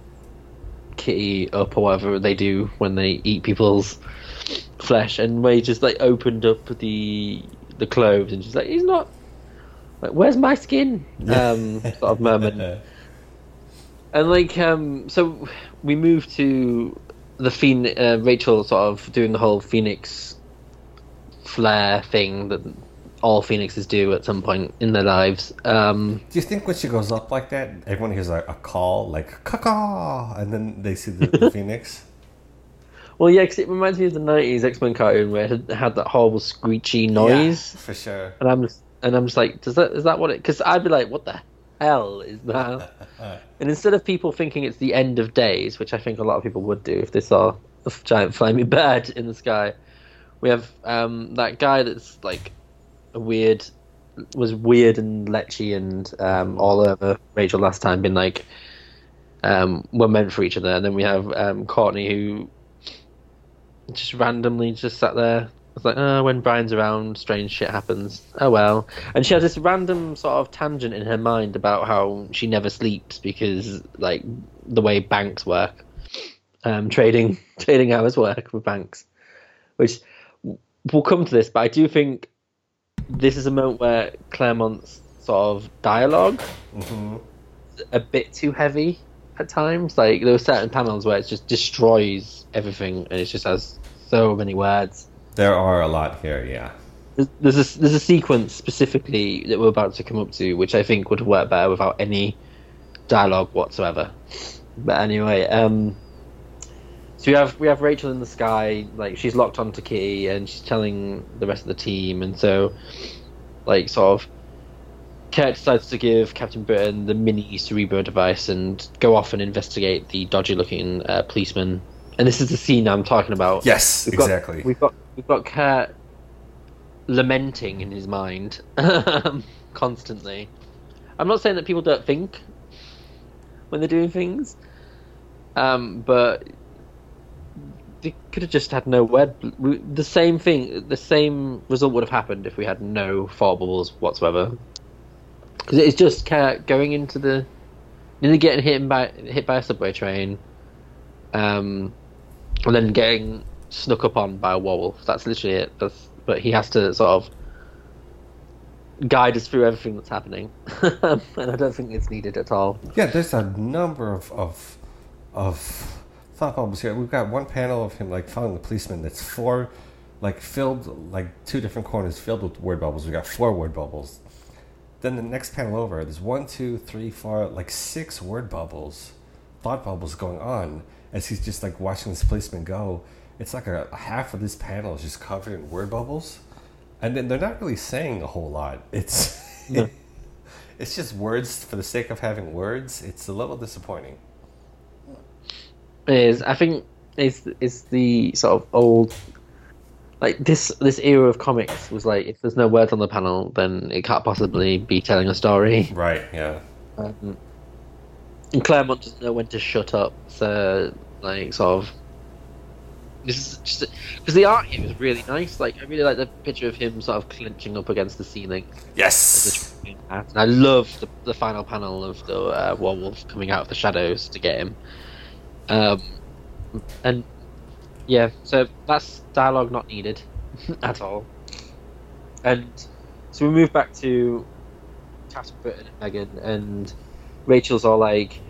Kitty up or whatever they do when they eat people's flesh, and Way just like opened up the the clothes and she's like, "He's not like, where's my skin?" Um, sort of murmured. And like, um, so we move to the Phoenix, uh, Rachel sort of doing the whole Phoenix flare thing that all phoenixes do at some point in their lives. Um, Do you think when she goes up like that, everyone hears a, a call like "caw," and then they see the, the phoenix? well, yeah, because it reminds me of the '90s X Men cartoon where it had, had that horrible screechy noise, Yeah, for sure. and I'm just and I'm just like, does that is that what it? Because I'd be like, what the hell is that? and instead of people thinking it's the end of days, which I think a lot of people would do if they saw a giant flaming bird in the sky, we have um, that guy that's like a weird, was weird and lechy and um, all over Rachel last time, been like, um, we're meant for each other. And then we have um, Courtney who just randomly just sat there. It's like, oh, when Brian's around, strange shit happens. Oh well. And she has this random sort of tangent in her mind about how she never sleeps because, like, the way banks work, um, trading trading hours work with banks, which we'll come to this. But I do think this is a moment where Claremont's sort of dialogue hmm a bit too heavy at times. Like there were certain panels where it just destroys everything, and it just has so many words. There are a lot here, yeah. There's- There's a there's a sequence specifically that we're about to come up to, which I think would work better without any dialogue whatsoever. But anyway, um, so we have we have Rachel in the sky, like she's locked onto Kitty, and she's telling the rest of the team, and so like sort of. Kurt decides to give Captain Britain the mini Cerebro device and go off and investigate the dodgy-looking uh, policeman. And this is the scene I'm talking about. Yes, We've got- exactly. We've got we've got Kurt lamenting in his mind constantly. I'm not saying that people don't think when they're doing things, um, but they could have just had no word. we- The same thing, the same result would have happened if we had no bubbles whatsoever. Because it's just going into the, nearly getting hit by hit by a subway train, um, and then getting snuck up on by a werewolf. That's literally it. That's, but he has to sort of guide us through everything that's happening, and I don't think it's needed at all. Yeah, there's a number of of of thought oh, bubbles here. We've got one panel of him like following the policeman that's four like filled like two different corners filled with word bubbles. We got four word bubbles. Then the next panel over, there's one, two, three, four, like six word bubbles, thought bubbles going on as he's just like watching this policeman go. It's like a, a half of this panel is just covered in word bubbles, and then they're not really saying a whole lot. It's No. it's just words for the sake of having words. It's a little disappointing. Is I think it's it's the sort of old like this this era of comics was like if there's no words on the panel then it can't possibly be telling a story. Right. Yeah. Um, and Claremont doesn't know when to shut up, so like sort of. This is just because the art here is really nice. Like I really like the picture of him sort of clenching up against the ceiling. Yes. the train at. And I love the, the final panel of the uh, werewolf coming out of the shadows to get him. Um, and yeah, so that's dialogue not needed at all. And so we move back to Britain and Meggan, and Rachel's all like,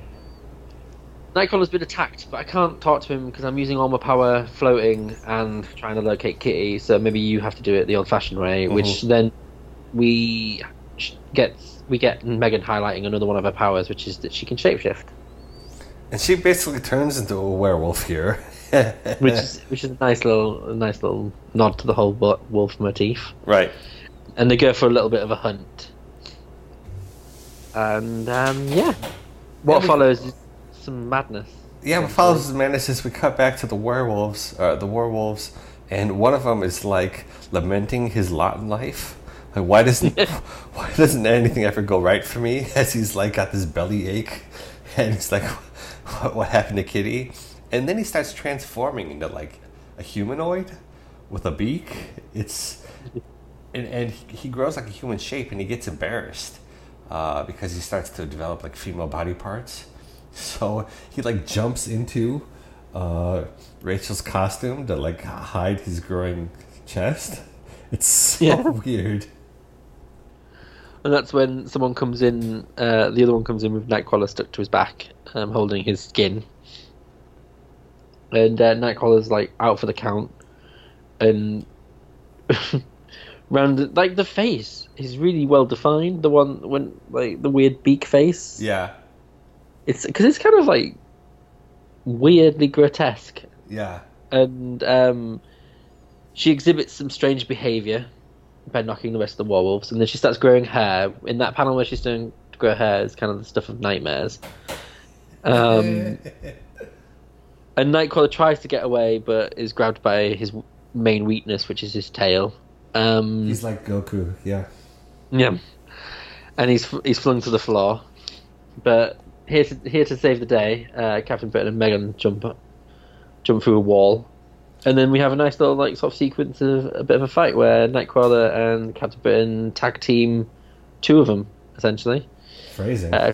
Nightcrawler's been attacked, but I can't talk to him because I'm using all my power floating and trying to locate Kitty. So maybe you have to do it the old-fashioned way, which then we get we get Meggan highlighting another one of her powers, which is that she can shapeshift, And she basically turns into a werewolf here. which is which is a nice little a nice little nod to the whole wolf motif. right. And they go for a little bit of a hunt, and um, yeah, what Yeah, follows is some madness. Yeah, what follows the madness is we cut back to the werewolves, uh, the werewolves, and one of them is like lamenting his lot in life. Like, why doesn't why doesn't anything ever go right for me? As he's like got this belly ache, and it's like, what, what happened to Kitty? And then he starts transforming into like a humanoid with a beak. It's and, and he grows like a human shape, and he gets embarrassed uh, because he starts to develop like female body parts. So he like jumps into uh, Rachel's costume to like hide his growing chest. It's so Yeah. weird. And that's when someone comes in, uh, the other one comes in with Nightcrawler stuck to his back, um, holding his skin. And uh, Nightcrawler's like out for the count. And round like the face is really well defined. The one when like the weird beak face. Yeah. It's because it's kind of like weirdly grotesque, Yeah. and um, she exhibits some strange behavior by knocking the rest of the werewolves, and then she starts growing hair. In that panel where she's doing to grow hair is kind of the stuff of nightmares. Um, and Nightcrawler tries to get away, but is grabbed by his main weakness, which is his tail. Um, He's like Goku. Yeah. yeah, and he's he's flung to the floor. But here to here to save the day, uh, Captain Britain and Meggan jump jump through a wall, and then we have a nice little like sort of sequence of a bit of a fight where Nightcrawler and Captain Britain tag team two of them essentially. Phrasing. Uh,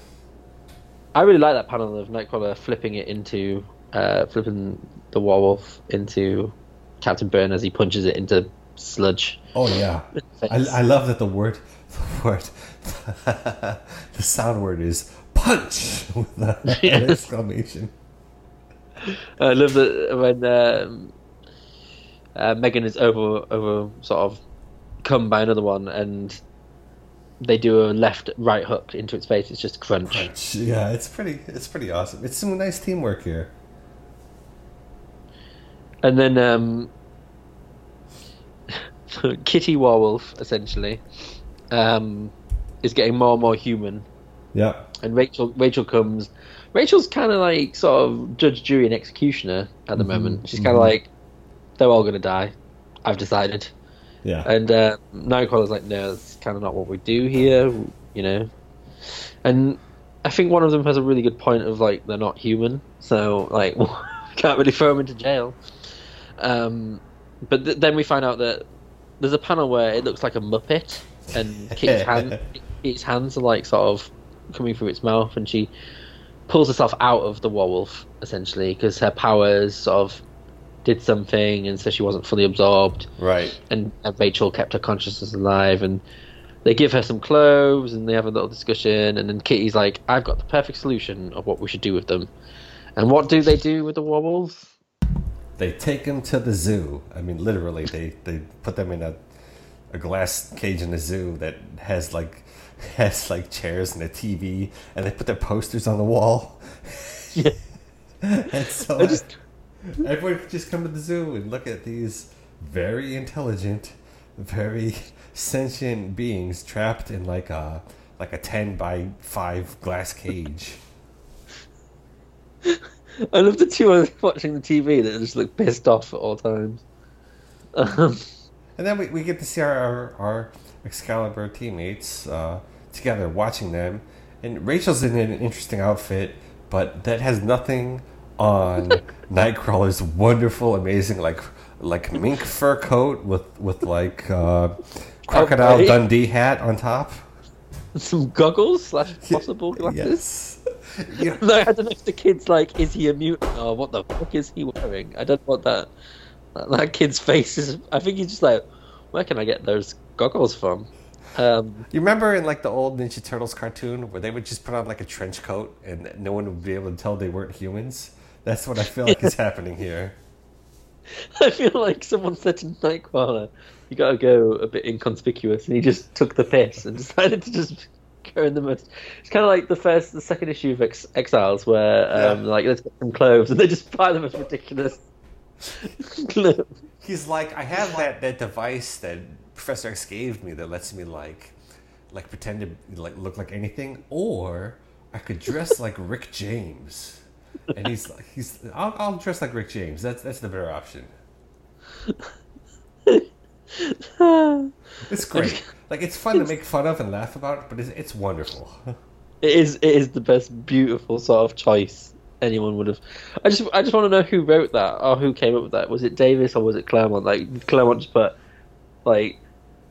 I really like that panel of Nightcrawler flipping it into uh, flipping the werewolf into Captain Burn as he punches it into sludge. oh yeah. I, I love that the word, the word, the sound word is punch with an exclamation. I love that when um, uh, Meggan is over over sort of come by another one and they do a left right hook into its face. It's just crunch. Punch. Yeah, it's pretty. It's pretty awesome. It's some nice teamwork here. And then um, Kitty Werewolf essentially um, is getting more and more human Yeah. and Rachel Rachel comes. Rachel's kind of like sort of judge, jury, and executioner at the Mhm, moment. She's kind of mhm. like, they're all gonna die. I've decided. Yeah. And uh, Nightcrawler's like, no, that's kind of not what we do here, you know. And I think one of them has a really good point of like they're not human, so like can't really throw them into jail. Um, but th- then we find out that there's a panel where it looks like a Muppet, and Kitty's hand, Kitty's hands are like sort of coming through its mouth, and she pulls herself out of the werewolf essentially because her powers sort of did something, and so she wasn't fully absorbed right. and, and Rachel kept her consciousness alive and they give her some clothes and they have a little discussion and then Kitty's like I've got the perfect solution of what we should do with them and what do they do with the wobbles? They take them to the zoo. I mean, literally, they they put them in a a glass cage in a zoo that has like has like chairs and a TV, and they put their posters on the wall. yeah and so I just everyone could just come to the zoo and look at these very intelligent, very sentient beings trapped in like a like a ten by five glass cage. I love the two of them watching the TV that just look pissed off at all times um, And then we, we get to see our, our, our Excalibur teammates uh, together watching them. And Rachel's in an interesting outfit, but that has nothing on Nightcrawler's wonderful, amazing, like like mink fur coat with with like uh, crocodile Okay. Dundee hat on top. some goggles slash possible glasses Yes. Yeah. no, I don't know if the kid's like, is he a mutant or what the fuck is he wearing? I don't know what that that, that kid's face is. I think he's just like, where can I get those goggles from? Um, You remember in like the old Ninja Turtles cartoon where they would just put on like a trench coat and no one would be able to tell they weren't humans? That's what I feel like is happening here. I feel like someone said to Nightcrawler, "You gotta go a bit inconspicuous," and he just took the piss and decided to just go in the most. It's kind of like the first, the second issue of Ex- Exiles, where um, Yeah. like let's get some clothes, and they just buy the most ridiculous. He's like, I have that, that device that Professor X gave me that lets me like, like pretend to like look like anything, or I could dress like Rick James. And he's like, he's, I'll, I'll dress like Rick James. That's that's the better option. It's great. Like it's fun to make fun of and laugh about, but it's, it's wonderful. It is it is the best beautiful sort of choice anyone would have. I just I just want to know who wrote that or who came up with that. Was it Davis or was it Claremont? Like Claremont just put like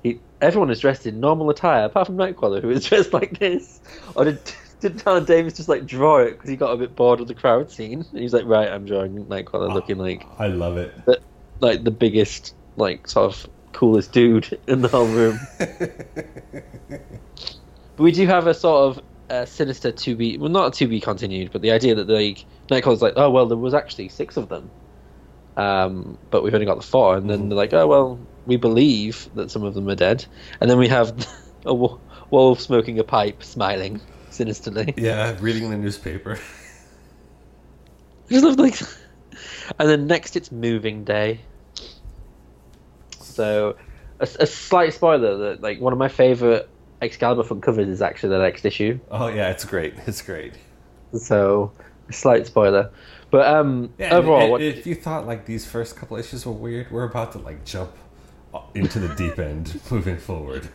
he, everyone is dressed in normal attire apart from Nightcrawler who is dressed like this, or did did Alan Davis just like draw it? Because he got a bit bored of the crowd scene. And he's like right I'm drawing Nightcrawler looking like. I love it. the, like the biggest like sort of coolest dude in the whole room. But we do have a sort of uh, sinister to be well, not to be continued, but the idea that like Nightcrawler's like, oh well, there was actually six of them. um, but we've only got the four, and then they're like, oh well, we believe that some of them are dead, and then we have a wolf smoking a pipe, smiling sinisterly. Yeah, reading the newspaper. Just love like, and then next it's moving day. So, a, a slight spoiler that like one of my favorite Excalibur front covers is actually the next issue. Oh yeah, it's great. It's great. So, a slight spoiler, but um, Yeah, overall, and- what, if you thought like these first couple issues were weird, we're about to like jump into the deep end, moving forward.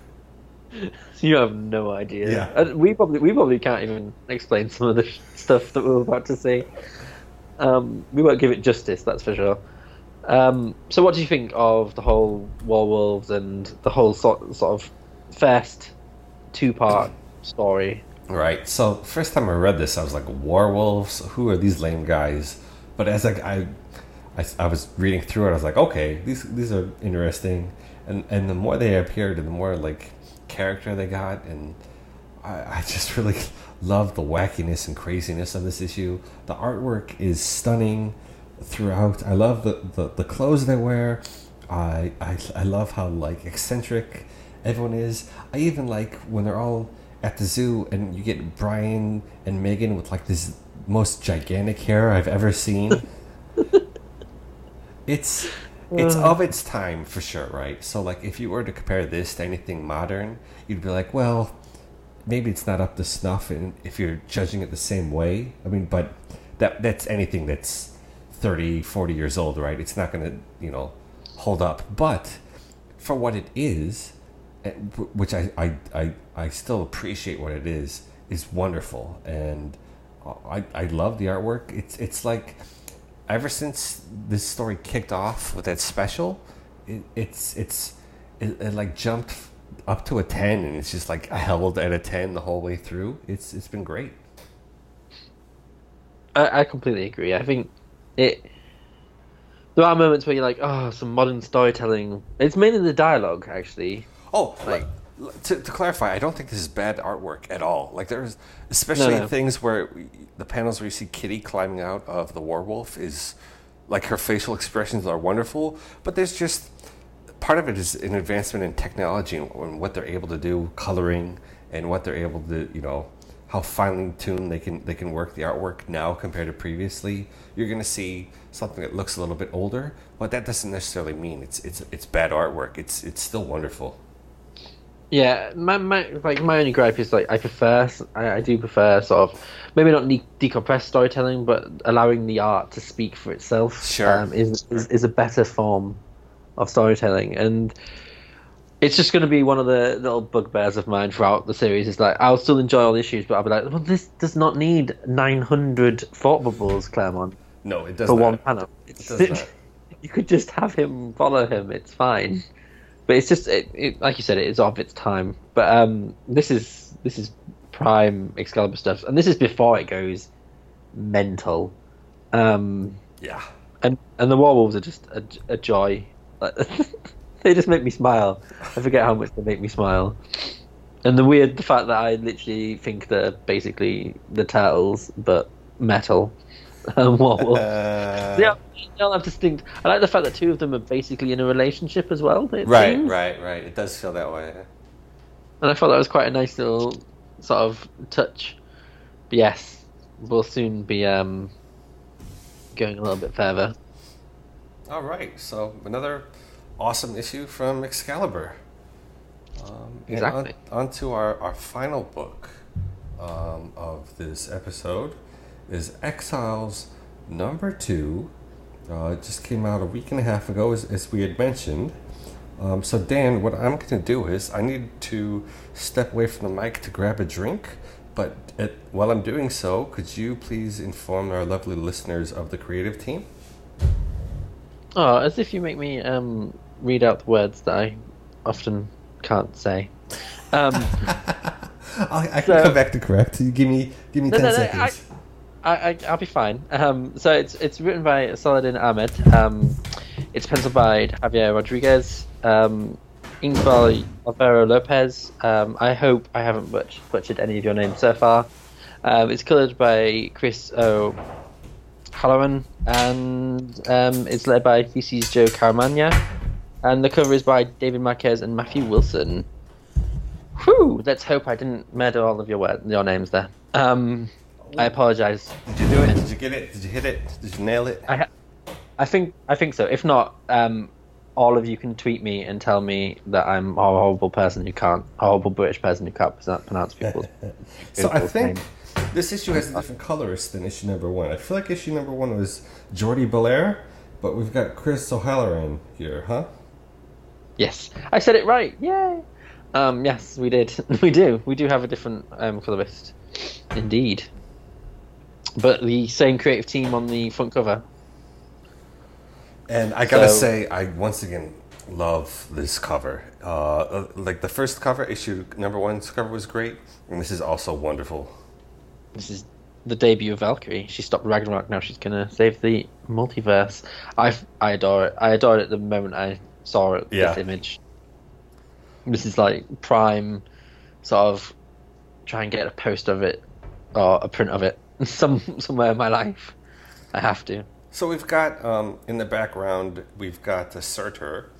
you have no idea. Yeah. Uh, we probably we probably can't even explain some of the stuff that we're about to see. Um, we won't give it justice, that's for sure. Um, so, what do you think of the whole War Wolves and the whole sort sort of first two part story? Right. So first time I read this, I was like, War Wolves? Who are these lame guys? But as like I, I, I was reading through it, I was like, okay, these these are interesting. And and the more they appeared, and the more like character they got, and I, I just really love the wackiness and craziness of this issue. The artwork is stunning throughout. I love the, the, the clothes they wear. I, I I love how like eccentric everyone is. I even like when they're all at the zoo and you get Brian and Meggan with like this most gigantic hair I've ever seen. it's it's of its time for sure, right? So like if you were to compare this to anything modern, you'd be like, well, maybe it's not up to snuff and if you're judging it the same way. I mean, but that that's anything that's 30, 40 years old, right? It's not going to, you know, hold up. But for what it is, eh, which I, I, I, I still appreciate what it is, is wonderful. And uh, I, I love the artwork. It's, it's like ever since this story kicked off with that special, it, it's, it's, it, it like jumped up to a 10 and it's just like held at a 10 the whole way through. It's, it's been great. I, I completely agree. I think it. There are moments where you're like, oh, some modern storytelling. It's mainly the dialogue, actually. Oh, like to, to clarify, I don't think this is bad artwork at all. Like there's especially No, no. things where the panels where you see Kitty climbing out of the werewolf is like her facial expressions are wonderful, but there's just part of it is an advancement in technology and, and what they're able to do, coloring, and what they're able to, you know, how finely tuned they can they can work the artwork now compared to previously. You're going to see something that looks a little bit older, but that doesn't necessarily mean it's it's it's bad artwork. It's it's still wonderful. Yeah, my, my like my only gripe is like I prefer I, I do prefer sort of maybe not de- decompressed storytelling, but allowing the art to speak for itself. Sure. um, is, is is a better form of storytelling, and it's just going to be one of the little bugbears of mine throughout the series. Is like I'll still enjoy all the issues, but I'll be like, well, this does not need nine hundred thought bubbles, Claremont, No, it doesn't. for not. one panel. It's, does not. you could just have him follow him. It's fine. But it's just it, it, like you said, it is of its time. But um, this is this is prime Excalibur stuff, and this is before it goes mental. Um, Yeah. and and the werewolves are just a, a joy. Like, they just make me smile. I forget how much they make me smile. And the weird, the fact that I literally think they're basically the turtles, but metal. Um, werewolves. Uh, Yeah, they all have distinct. I like the fact that two of them are basically in a relationship as well. it Right, seems. right, right. It does feel that way. And I thought that was quite a nice little sort of touch. But yes, we'll soon be um, going a little bit further. All right. So another awesome issue from Excalibur. Um, Exactly. On, on to our, our final book um, of this episode is Exiles number two. Uh, it just came out a week and a half ago, as, as we had mentioned. Um, so, Dan, what I'm going to do is I need to step away from the mic to grab a drink. But at, while I'm doing so, could you please inform our lovely listeners of the creative team? Oh, as if you make me um, read out the words that I often can't say. Um, I, I can So- come back to correct. You give me give me No, ten no, no, seconds. I, I, I'll be fine. Um, so it's it's written by Saladin Ahmed. Um, it's penciled by Javier Rodriguez. Um, inked by Alvaro Lopez. Um, I hope I haven't butch- butchered any of your names so far. Um, it's coloured by Chris O. Halloran, and um, it's led by VC's Joe Caramagna, and the cover is by David Marquez and Matthew Wilson. Whew! Let's hope I didn't murder all of your word, your names there. Um, I apologize. Did you do it? Did you get it? Did you hit it? Did you nail it? I, ha- I think I think so. If not, um, all of you can tweet me and tell me that I'm a horrible person who can't, a horrible British person who can't pronounce people's. so I think names. this issue has a different colorist than issue number one. I feel like issue number one was Jordi Bellaire, but we've got Chris O'Halloran here, huh? Yes, I said it right. Yay! Um, yes, we did. We do. We do have a different um, colorist, indeed. But the same creative team on the front cover. And I gotta So- say, I once again love this cover. Uh, like the first cover, issue number one's cover was great, and this is also wonderful. This is the debut of Valkyrie. She stopped Ragnarok. Now she's gonna save the multiverse. I I adore it. I adore it the moment I saw it, Yeah. this image. This is like prime, sort of try and get a post of it or a print of it some somewhere in my life. I have to. So we've got um, in the background, we've got the Surtur,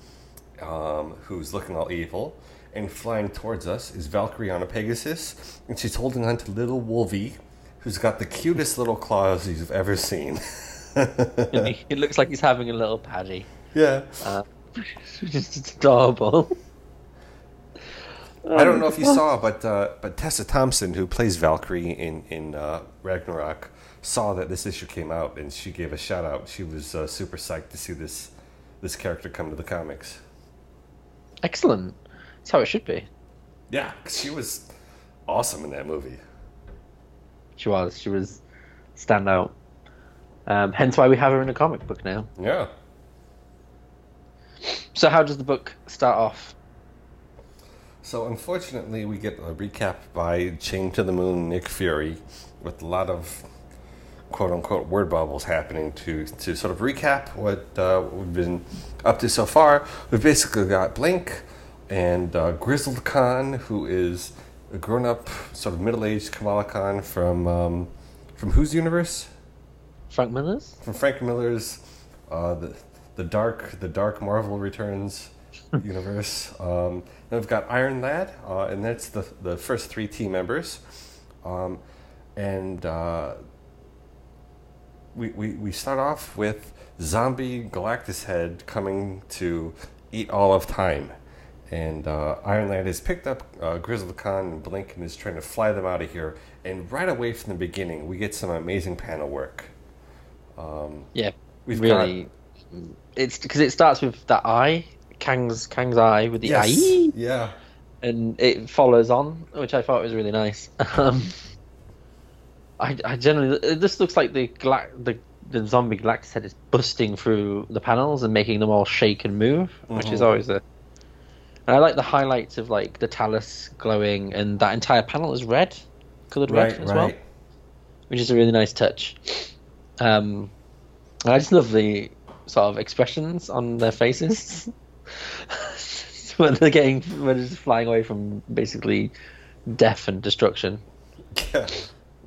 um, who's looking all evil, and flying towards us is Valkyrie on a Pegasus, and she's holding on to little Wolvie, who's got the cutest little claws you've ever seen. it looks like he's having a little paddy. yeah. Uh, which just adorable. I don't know if you saw, but uh, but Tessa Thompson, who plays Valkyrie in in uh, Ragnarok, saw that this issue came out, and she gave a shout out. She was uh, super psyched to see this this character come to the comics. Excellent. That's how it should be. Yeah, 'cause she was awesome in that movie. She was. She was standout. Um, hence why we have her in a comic book now. Yeah. So how does the book start off? So unfortunately, we get a recap by Chain to the Moon Nick Fury with a lot of quote unquote word bubbles happening to to sort of recap what uh, we've been up to so far. We've basically got Blink and uh, Grizzled Khan, who is a grown up, sort of middle aged Kamala Khan from um, from whose universe? Frank Miller's? From Frank Miller's uh, the the dark the dark Marvel Returns universe. Um, then we've got Iron Lad, uh, and that's the the first three team members, um, and uh, we, we we start off with zombie Galactus Head coming to eat all of time. And uh, Iron Lad has picked up uh, Grizzled Khan and Blink and is trying to fly them out of here. And right away from the beginning, we get some amazing panel work. Um, Yeah, We've really. It's because it starts with that eye, Kang's Kang's eye with the yes, eye, yeah, and it follows on, which I thought was really nice. Um, I, I generally this looks like the gla- the the zombie Galactus head is busting through the panels and making them all shake and move, which is Mhm. always a. And I like the highlights of like the Tallus glowing, and that entire panel is red, colored red right, as well which is a really nice touch. Um, I just love the sort of expressions on their faces when they're getting when just flying away from basically death and destruction. Yeah.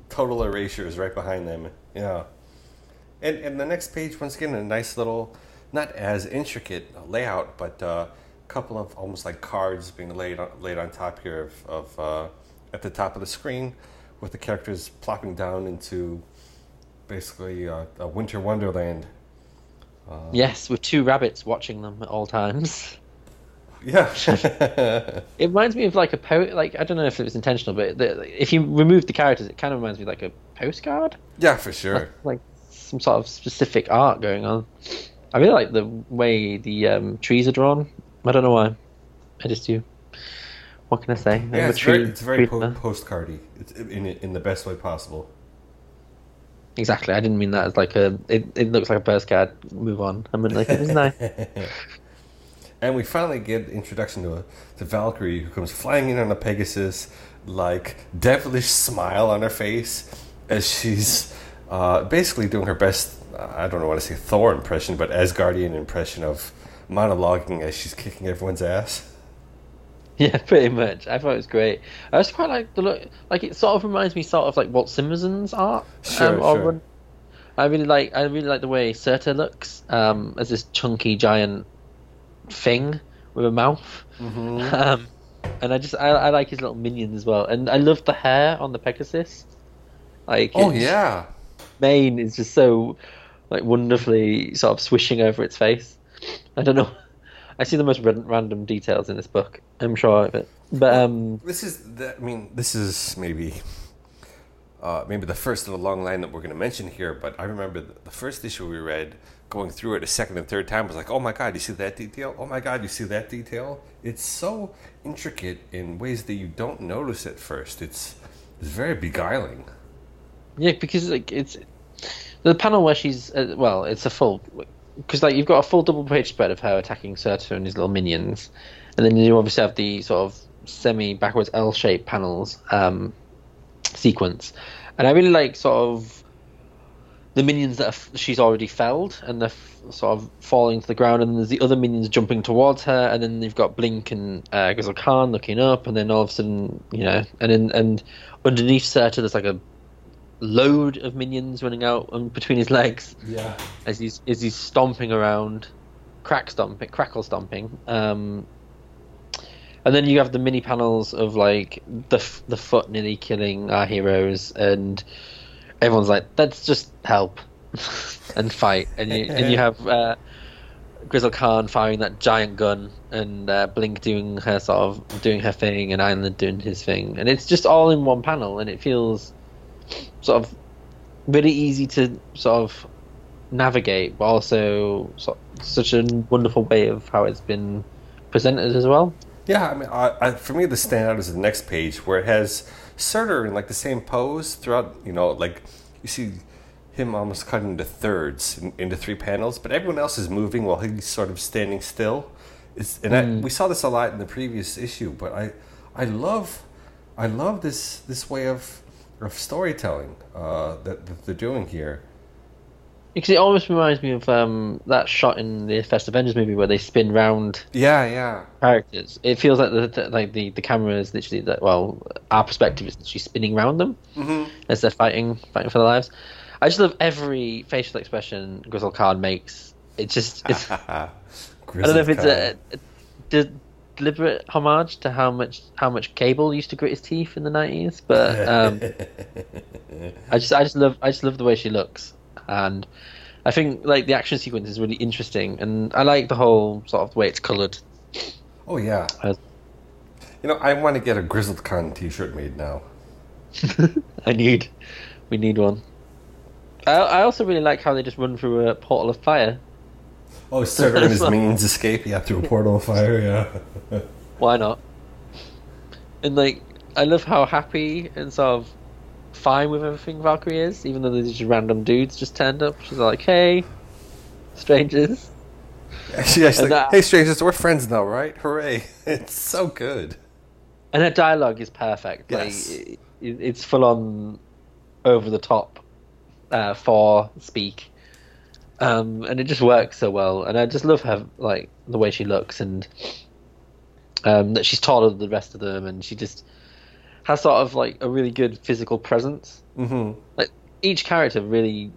Total erasure is right behind them. Yeah. And and the next page, once again, a nice little, not as intricate layout, but a uh, couple of almost like cards being laid on, laid on top here of, of uh, at the top of the screen, with the characters plopping down into basically uh, a winter wonderland. Yes, with two rabbits watching them at all times. Yeah. It reminds me of like a po like I don't know if it was intentional, but the, if you remove the characters, it kind of reminds me of like a postcard. yeah, for sure. like some sort of specific art going on. I really like the way the um, trees are drawn. I don't know why. I just do. What can I say? I'm Yeah, it's tree- very, it's very po- postcardy. It's in in the best way possible. Exactly. I didn't mean that as like a. It, it looks like a postcard. Move on. I mean, like nice. And we finally get introduction to a, to Valkyrie, who comes flying in on a Pegasus, like devilish smile on her face, as she's uh, basically doing her best. I don't know what to say, Thor impression, but Asgardian impression of monologuing as she's kicking everyone's ass. Yeah, pretty much. I thought it was great. I also quite like the look. Like it sort of reminds me, sort of like Walt Simonson art. Sure, or sure. run- I really like I really like the way Surtur looks um, as this chunky giant thing with a mouth. Mm-hmm. Um, and I just I, I like his little minions as well, and I love the hair on the Pegasus. Like Oh yeah. mane is just so like wonderfully sort of swishing over its face. I don't know. I see the most ran- random details in this book. I'm sure of it, but um, This is the, I mean, this is maybe uh, maybe the first of a long line that we're going to mention here. But I remember the, the first issue we read, going through it a second and third time was like, oh my god, you see that detail? Oh my god, you see that detail? It's so intricate in ways that you don't notice at first. It's it's very beguiling. Yeah, because like it's the panel where she's uh, well, it's a full because like you've got a full double page spread of her attacking Surtur and his little minions, and then you obviously have the sort of semi backwards L shaped panels um, sequence, and I really like sort of the minions that she's already felled and they're sort of falling to the ground, and then there's the other minions jumping towards her, and then you've got Blink and uh, Grizzle Khan looking up, and then all of a sudden, you know, and then and underneath Surtur there's like a load of minions running out um, between his legs Yeah. as he's as he's stomping around, crack stomping, crackle stomping. Um, and then you have the mini panels of like the f- the foot nearly killing our heroes, and everyone's like, "Let's just help and fight." And you and you have uh, Grizzle Khan firing that giant gun, and uh, Blink doing her sort of doing her thing, and Iron Lad doing his thing, and it's just all in one panel, and it feels sort of really easy to sort of navigate, but also so, such a wonderful way of how it's been presented as well. Yeah, I mean, I, I, for me, the standout is the next page where it has Surtur in like the same pose throughout. You know, like you see him almost cut into thirds, in, into three panels, but everyone else is moving while he's sort of standing still. It's, and I, mm. we saw this a lot in the previous issue, but I, I love, I love this this way of of storytelling uh, that, that they're doing here. Because it almost reminds me of um, that shot in the First Avengers movie where they spin round Yeah, yeah. characters. It feels like the, the like the, the camera is literally that. Well, our perspective is literally spinning round them Mm-hmm. as they're fighting fighting for their lives. I just love every facial expression Grizzled Khan makes. It just it's I don't know if it's a, a de- deliberate homage to how much how much Cable used to grit his teeth in the nineties, but um, I just I just love I just love the way she looks, and I think like the action sequence is really interesting, and I like the whole sort of way it's coloured. oh yeah. Uh, You know, I want to get a Grizzled Khan T-shirt made now. I need we need one. I I also really like how they just run through a portal of fire. Oh, and his minions escape, yeah, through a portal of fire, yeah. Why not? And like, I love how happy and sort of fine with everything Valkyrie is, even though these random dudes just turned up. She's like, "Hey, strangers." She actually And like, that- hey strangers, we're friends now, right? Hooray! It's so good. And her dialogue is perfect. Yes. Like, it, it's full on over the top uh, for speak, um, and it just works so well. And I just love her, like the way she looks, and um, that she's taller than the rest of them, and she just has sort of like a really good physical presence. Mm-hmm. like each character really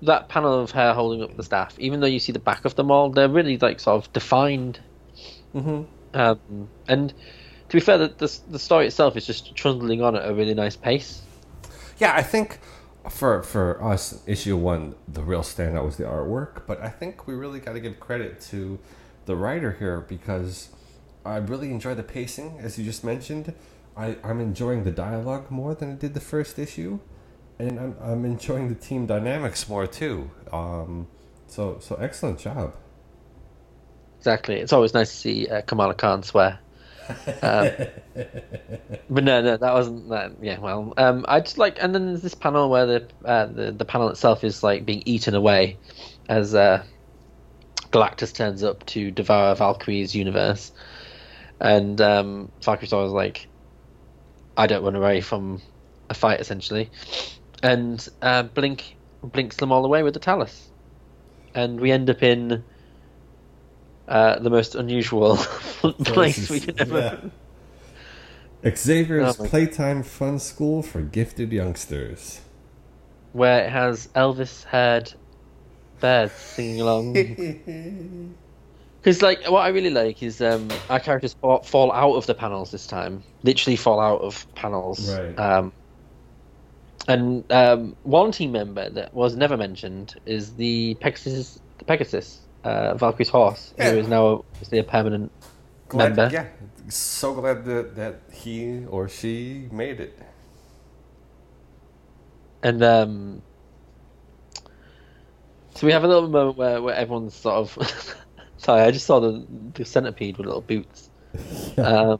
that panel of her holding up the staff even though you see the back of them all they're really like sort of defined Mm-hmm. um, and to be fair the, the, the story itself is just trundling on at a really nice pace Yeah, I think for for us, issue one, the real standout was the artwork. But I think we really got to give credit to the writer here because I really enjoy the pacing, as you just mentioned. I, I'm enjoying the dialogue more than I did the first issue, and I'm I'm enjoying the team dynamics more too. Um, so so excellent job. exactly it's always nice to see uh, kamala khan swear um, but no no that wasn't that yeah well um, i just like and then there's this panel where the, uh, the the panel itself is like being eaten away as uh, galactus turns up to devour valkyrie's universe. And um, valkyrie's always like i don't run away from a fight essentially. And uh, blink blinks them all away with the tallus and we end up in uh, the most unusual place we could ever. Xavier's Oh Playtime Fun School for Gifted Youngsters. where it has Elvis haired birds singing along. Because like what I really like is um, our characters fall, fall out of the panels this time, literally fall out of panels. Right. Um, and um, one team member that was never mentioned is the Pegasus, the Pegasus, uh, Valkyrie's horse, Yeah. who is now obviously a permanent glad, member. yeah, so glad that, that he or she made it. And um, so we have a little moment where, where everyone's sort of. Sorry, I just saw the, the centipede with little boots. um,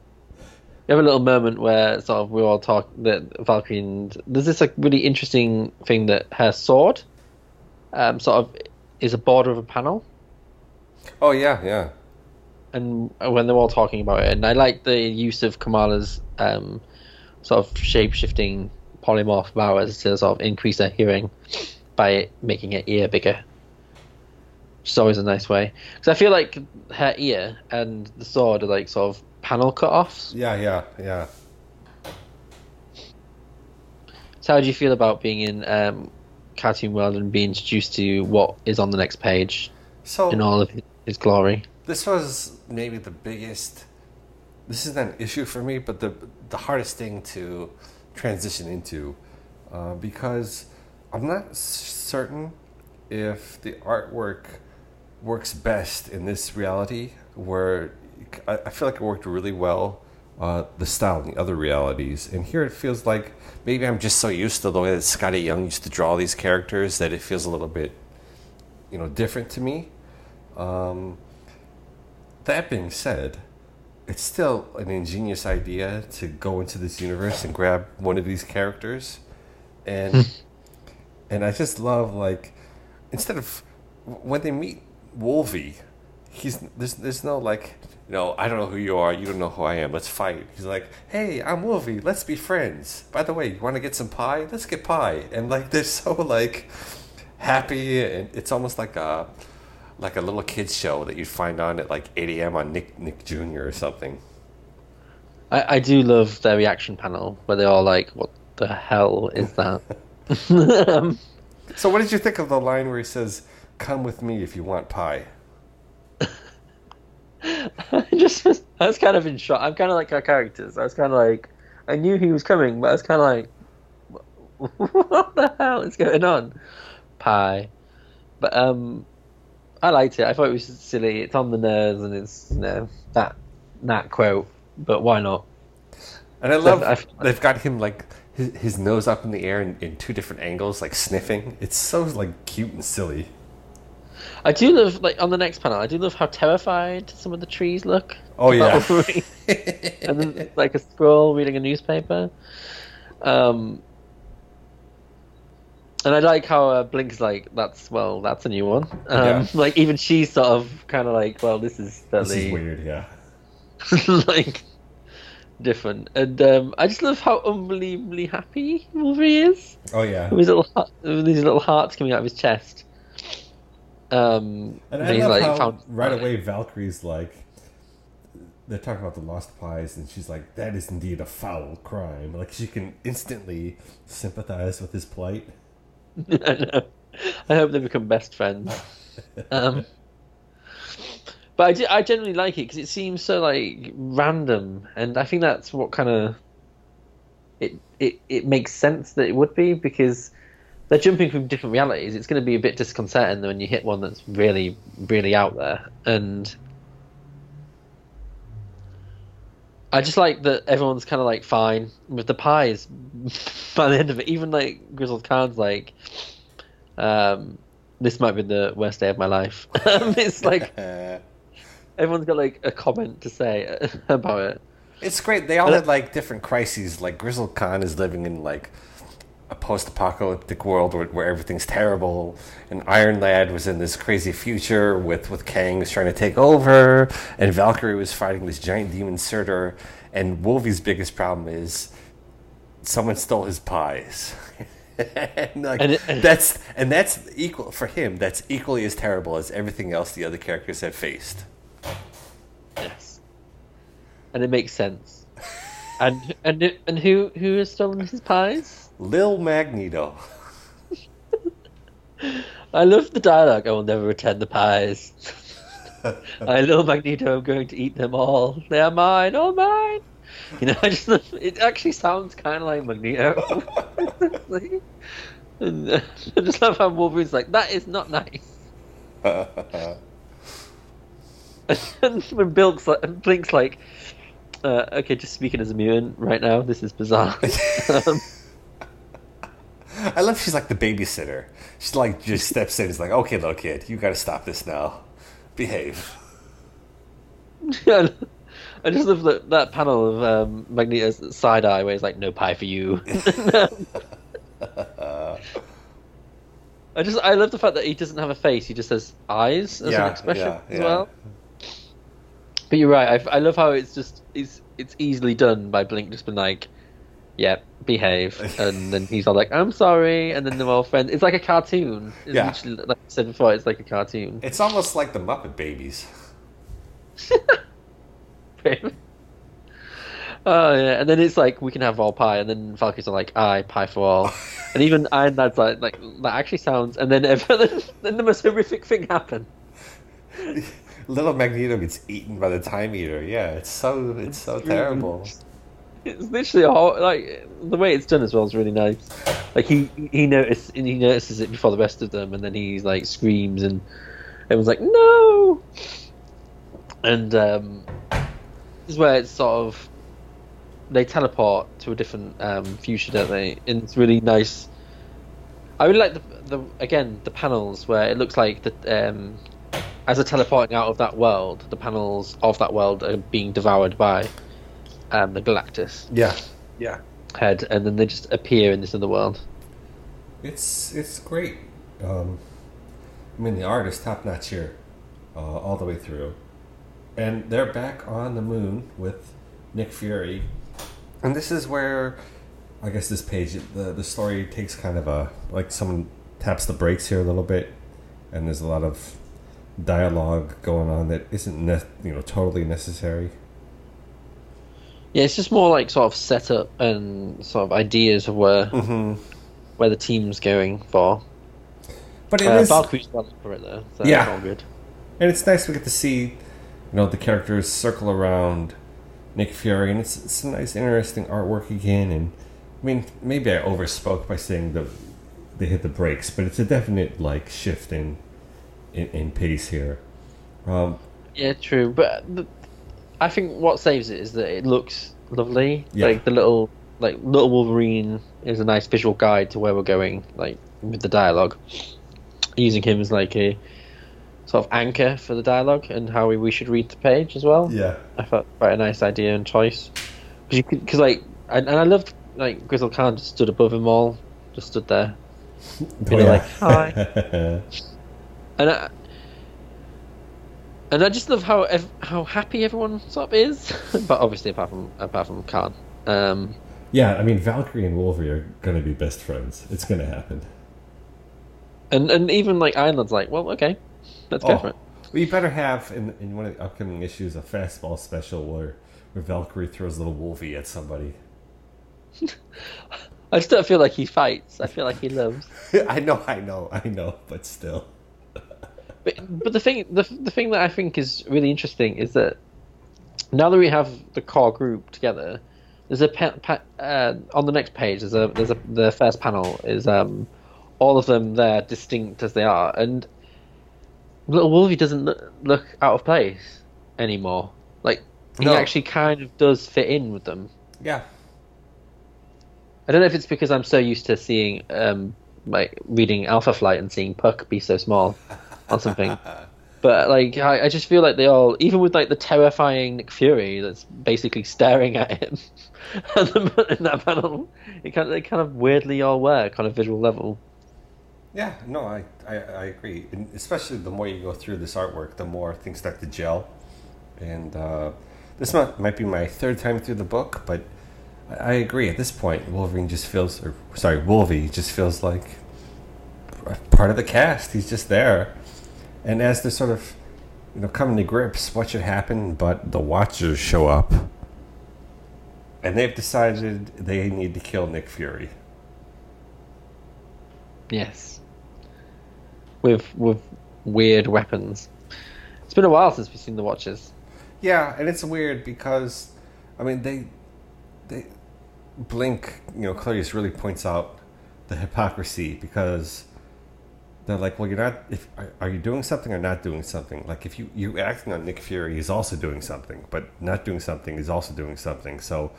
we have a little moment where sort of we all talk that Valkyrie and there's this like really interesting thing that her sword, um, sort of is a border of a panel, Oh yeah, yeah. and when they're all talking about it, and I like the use of Kamala's um, sort of shape shifting polymorph powers to sort of increase her hearing by making her ear bigger. Which is always a nice way. Because I feel like her ear and the sword are like sort of panel cut offs. Yeah, yeah, yeah. So how do you feel about being in um, Cartoon World and being introduced to what is on the next page So in all of his glory? this was maybe the biggest. This isn't an issue for me, but the the hardest thing to transition into, uh, because I'm not certain if the artwork works best in this reality where I, I feel like it worked really well. Uh, the style in the other realities, and here it feels like maybe I'm just so used to the way that Skottie Young used to draw these characters that it feels a little bit, you know, different to me. Um, that being said, it's still an ingenious idea to go into this universe and grab one of these characters, and and I just love like instead of when they meet Wolvie, he's there's there's no like you know I don't know who you are, you don't know who I am, let's fight. He's like, hey, I'm Wolvie, let's be friends. By the way, you want to get some pie? Let's get pie. And like they're so like happy, and it's almost like a like a little kids show that you'd find on at like 8 a.m. on Nick Nick Jr. or something. I, I do love their reaction panel where they're all like, "What the hell is that?" So, what did you think of the line where he says, "Come with me if you want pie"? I just was, I was kind of in shock. I'm kind of like our characters. I was kind of like, I knew he was coming, but I was kind of like, what the hell is going on? Pie, but um, I liked it. I thought it was silly. It's on the nerves, and it's you know that that quote. But why not? And I love I- they've got him like his, his nose up in the air in, in two different angles, like sniffing. It's so like cute and silly. I do love like on the next panel. I do love how terrified some of the trees look. Oh yeah. and then like a scroll reading a newspaper. Um, and I like how uh, Blink's like, that's well, that's a new one. Um, Yeah. Like even she's sort of kind of like, well, this is this is weird. Yeah. like different. And um, I just love how unbelievably happy Wolverine is. Oh yeah. With his little heart, with these little hearts coming out of his chest. Um, And and I he's love like how found right away Valkyrie's like, they're talking about the lost pies, and she's like, "That is indeed a foul crime." Like she can instantly sympathize with his plight. I. I hope they become best friends. Um, but I, ge- I generally like it because it seems so like random, and I think that's what kind of it, it it makes sense that it would be because they're jumping from different realities. It's going to be a bit disconcerting when you hit one that's really really out there, and I just like that everyone's kind of like fine with the pies by the end of it. Even like Grizzled Khan's like, um, this might be the worst day of my life. Um, it's like everyone's got like a comment to say about it. It's great. They all had like different crises. Like Grizzled Khan is living in like a post-apocalyptic world where, where everything's terrible, and Iron Lad was in this crazy future with with Kang was trying to take over, and Valkyrie was fighting this giant demon Surtur, and Wolvie's biggest problem is someone stole his pies. and like, And and- that's and that's equal for him. That's equally as terrible as everything else the other characters have faced. Yes, and it makes sense. And and and who who has stolen his pies? Lil Magneto. I love the dialogue. I will never return the pies. I love Magneto. I'm going to eat them all. They are mine, all mine. You know, I just it actually sounds kind of like Magneto. and, uh, I just love how Wolverine's like, that is not nice. and when Blink's like, Blink's like uh, okay, just speaking as a mutant right now, this is bizarre. um, I love she's like the babysitter. She like just steps in. Is like, okay, little kid, you got to stop this now. Behave. Yeah, I just love that, that panel of um, Magneto's side eye where he's like, "No pie for you." I just I love the fact that he doesn't have a face; he just has eyes as Yeah, an expression yeah, as well. But you're right. I, I love how it's just it's it's easily done by Blink just being like, "Yeah, behave," and then he's all like, "I'm sorry," and then they're all friends. It's like a cartoon. It's Yeah. like I said before, it's like a cartoon. It's almost like the Muppet Babies. Oh yeah, and then it's like we can have all pie, and then Falcons are like, "I pie for all," and even Iron Man's like, "Like that actually sounds," and then then, then the most horrific thing happened. Little Magneto gets eaten by the Time Eater. Yeah, it's so it's so terrible. It's literally a whole, like the way it's done as well is really nice. Like he he notices he notices it before the rest of them, and then he's like screams, and everyone's like, "No!" And um, this is where it's sort of they teleport to a different um, future, don't they? And it's really nice. I really like the the again the panels where it looks like the um, as they're teleporting out of that world, the panels of that world are being devoured by um, the Galactus Yeah, yeah. head, and then they just appear in this other world. It's it's great. Um, I mean, the art is top notch here, uh, all the way through, and they're back on the moon with Nick Fury, and this is where I guess this page the the story takes kind of a like someone taps the brakes here a little bit, and there's a lot of dialogue going on that isn't ne- you know totally necessary. Yeah, it's just more like sort of setup and sort of ideas of where Mm-hmm. where the team's going for. But it Uh, is- Valkyrie's well for it though, so Yeah. that's all good. And it's nice we get to see, you know, the characters circle around Nick Fury, and it's, it's nice, interesting artwork again. And I mean, maybe I overspoke by saying that they hit the brakes, but it's a definite like shift in in, in pace here. Um, Yeah, true. But the, I think what saves it is that it looks lovely. Yeah. Like the little like little Wolverine is a nice visual guide to where we're going, like with the dialogue. Using him as like a sort of anchor for the dialogue and how we, we should read the page as well. yeah, I thought quite a nice idea and choice. Because you could, because like, and, and I loved like Grizzle Khan just stood above him all, just stood there, oh, you know, like hi, and I, and I just love how ev- how happy everyone up is, but obviously apart from apart from Khan. Um, yeah. I mean, Valkyrie and Wolverine are gonna be best friends. It's gonna happen. and and even like Iron Lad's like, well, okay, let's go for it. We better have in in one of the upcoming issues a fastball special where where Valkyrie throws a little Wolfie at somebody. I just don't feel like he fights. I feel like he loves. I know, I know, I know, but still. But but the thing the the thing that I think is really interesting is that now that we have the core group together, there's a pa- pa- uh, on the next page. There's a there's a the first panel is um all of them there distinct as they are, and little Wolfie doesn't look, look out of place anymore. Like he No. actually kind of does fit in with them. Yeah. I don't know if it's because I'm so used to seeing um like reading Alpha Flight and seeing Puck be so small on something. But like, I, I just feel like they all, even with like the terrifying Nick Fury that's basically staring at him in that panel, it kind of, they kind of weirdly all were kind of visual level. Yeah, no, I, I, I agree. And especially the more you go through this artwork, the more things start to gel. And uh, this might, might be my third time through the book, but I, I agree. At this point, Wolverine just feels, or sorry, Wolvie just feels like part of the cast. He's just there. And as they're sort of, you know, coming to grips, what should happen? But the Watchers show up, and they've decided they need to kill Nick Fury. Yes. with with weird weapons. It's been a while since we've seen the Watchers. Yeah, and it's weird because, I mean, they, they, Blink, you know, Clarice really points out the hypocrisy because they're like, well, you're not. If are, you doing something or not doing something? Like, if you you acting on Nick Fury, he's also doing something, but not doing something is also doing something. So,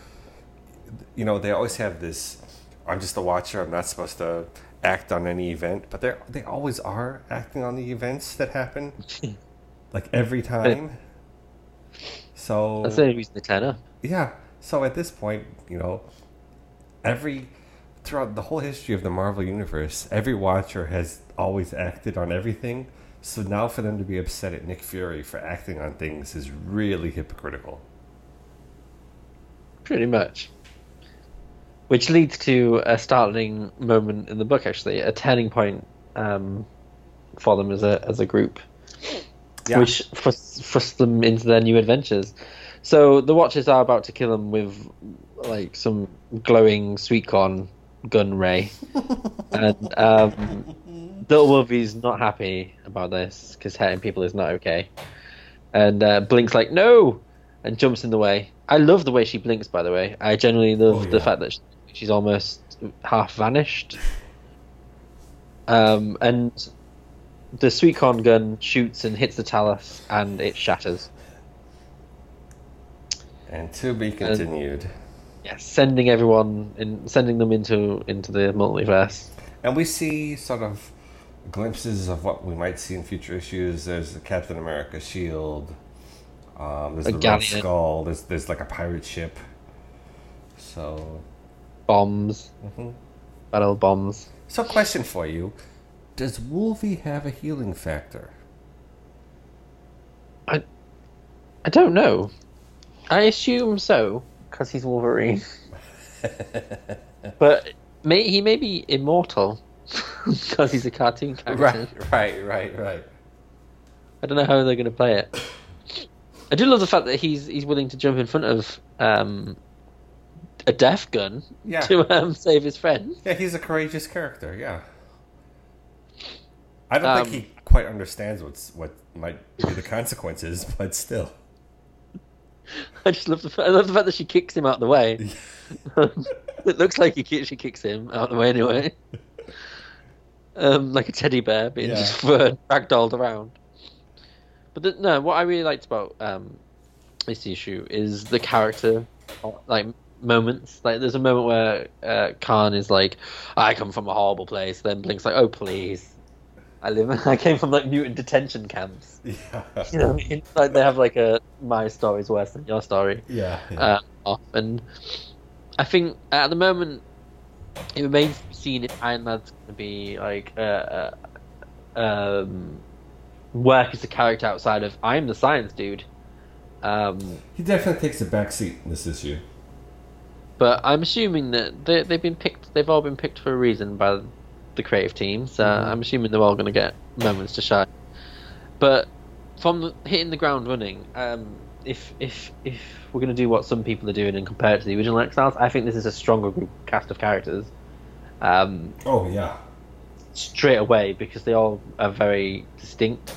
you know, they always have this. I'm just a watcher. I'm not supposed to act on any event, but they they always are acting on the events that happen, like every time. So That's the only reason they turn up. yeah. So at this point, you know, every throughout the whole history of the Marvel universe, every Watcher has always acted on everything. So now for them to be upset at Nick Fury for acting on things is really hypocritical. Pretty much. Which leads to a startling moment in the book, actually, a turning point um, for them as a as a group, Yeah. which thrusts, thrusts them into their new adventures. So the Watchers are about to kill them with like some glowing sweet corn gun ray, and um, Little Wolfie's not happy about this because hurting people is not okay. And uh, Blink's like, no! And jumps in the way. I love the way she blinks, by the way. I generally love Oh, the fact that she's almost half vanished. Um, and the sweet corn gun shoots and hits the Tallus, and it shatters. And to be continued. Yes, sending everyone in, sending them into into the multiverse. And we see sort of glimpses of what we might see in future issues. There's the Captain America shield. Um, there's A the Red. Skull. There's there's like a pirate ship. So, Bombs, mhm. battle bombs. so question for you: Does Wolvie have a healing factor? I I don't know. I assume so because he's Wolverine. but may, he may be immortal because he's a cartoon character. right, right, right. right. I don't know how they're going to play it. I do love the fact that he's he's willing to jump in front of um, a death gun Yeah. to um, save his friend. Yeah, he's a courageous character. Yeah. I don't Um, think he quite understands what's what might be the consequences, but still. I just love the I love the fact that she kicks him out of the way. it looks like he she kicks him out of the way anyway. Um, like a teddy bear being Yeah. just ragdolled around. But the, no, what I really liked about um, this issue is the character, like moments. Like there's a moment where uh, Khan is like, "I come from a horrible place." Then Blink's like, "Oh please." I live. I came from like mutant detention camps. Yeah. You know, it's like they have like a my story's worse than your story Yeah. yeah. uh, off. And I think at the moment, it remains to be seen if Iron Man's going to be like uh, uh, um, work as a character outside of I'm the science dude. Um, he definitely takes a back seat in this issue. but I'm assuming that they, they've been picked. They've all been picked for a reason by the creative team. So Mhm. I'm assuming they're all going to get moments to shine. But from the, hitting the ground running, um, if if if we're going to do what some people are doing and compare it to the original Exiles, I think this is a stronger group cast of characters. Um, Oh yeah. straight away because they all are very distinct.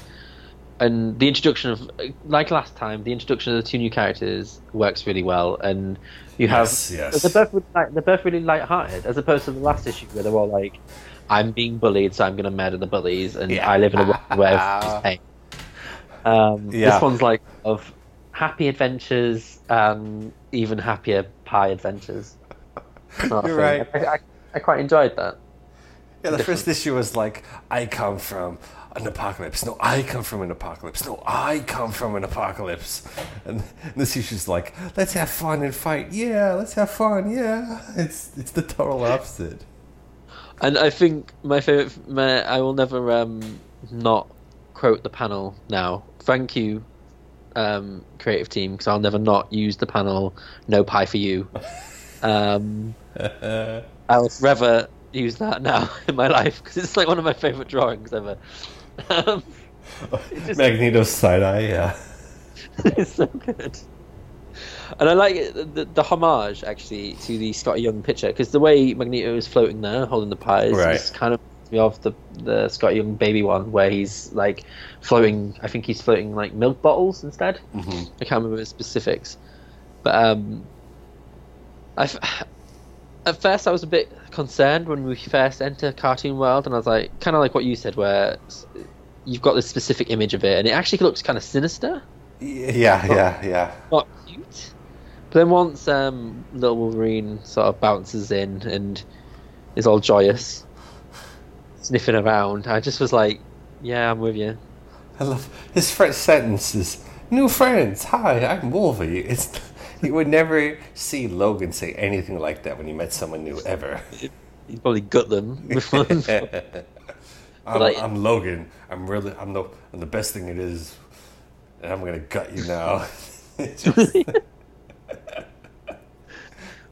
And the introduction of, like last time, the introduction of the two new characters works really well. And you have Yes, yes. they're both really light, they're both really light-hearted, as opposed to the last issue where they're all like, "I'm being bullied, so I'm going to murder the bullies," and Yeah. I live in a world where everyone's pain. Um, Yeah. This one's like of happy adventures and even happier pie adventures. You're right. I, I, I quite enjoyed that. Yeah, the different. first issue was like, I come from an apocalypse. No, I come from an apocalypse. No, I come from an apocalypse. And this issue's like, let's have fun and fight. Yeah, let's have fun. Yeah, it's it's the total opposite. And I think my favorite, my, I will never um, not quote the panel now. Thank you, um, creative team, because I'll never not use the panel. No pie for you. Um, I'll forever use that now in my life because it's like one of my favorite drawings ever. Um, just- Magneto side eye. Yeah. it's so good. And I like the, the homage actually to the Skottie Young picture because the way Magneto is floating there, holding the pies, Right. is kind of me of the the Scott Young baby one where he's like floating. I think he's floating like milk bottles instead. hmm I can't remember the specifics, but um, I at first I was a bit concerned when we first enter Cartoon World, and I was like, kind of like what you said, where you've got this specific image of it, and it actually looks kind of sinister, Yeah, yeah, yeah. not cute. But then once um, little Wolverine sort of bounces in and is all joyous, sniffing around, I just was like, yeah, I'm with you. I love his first sentence is "New friends, hi, I'm Wolverine. It's you would never see Logan say anything like that when he met someone new ever. He'd probably gut them. I'm, Like- I'm Logan. I'm really I'm the I'm the best thing it is, and I'm gonna gut you now. It's just-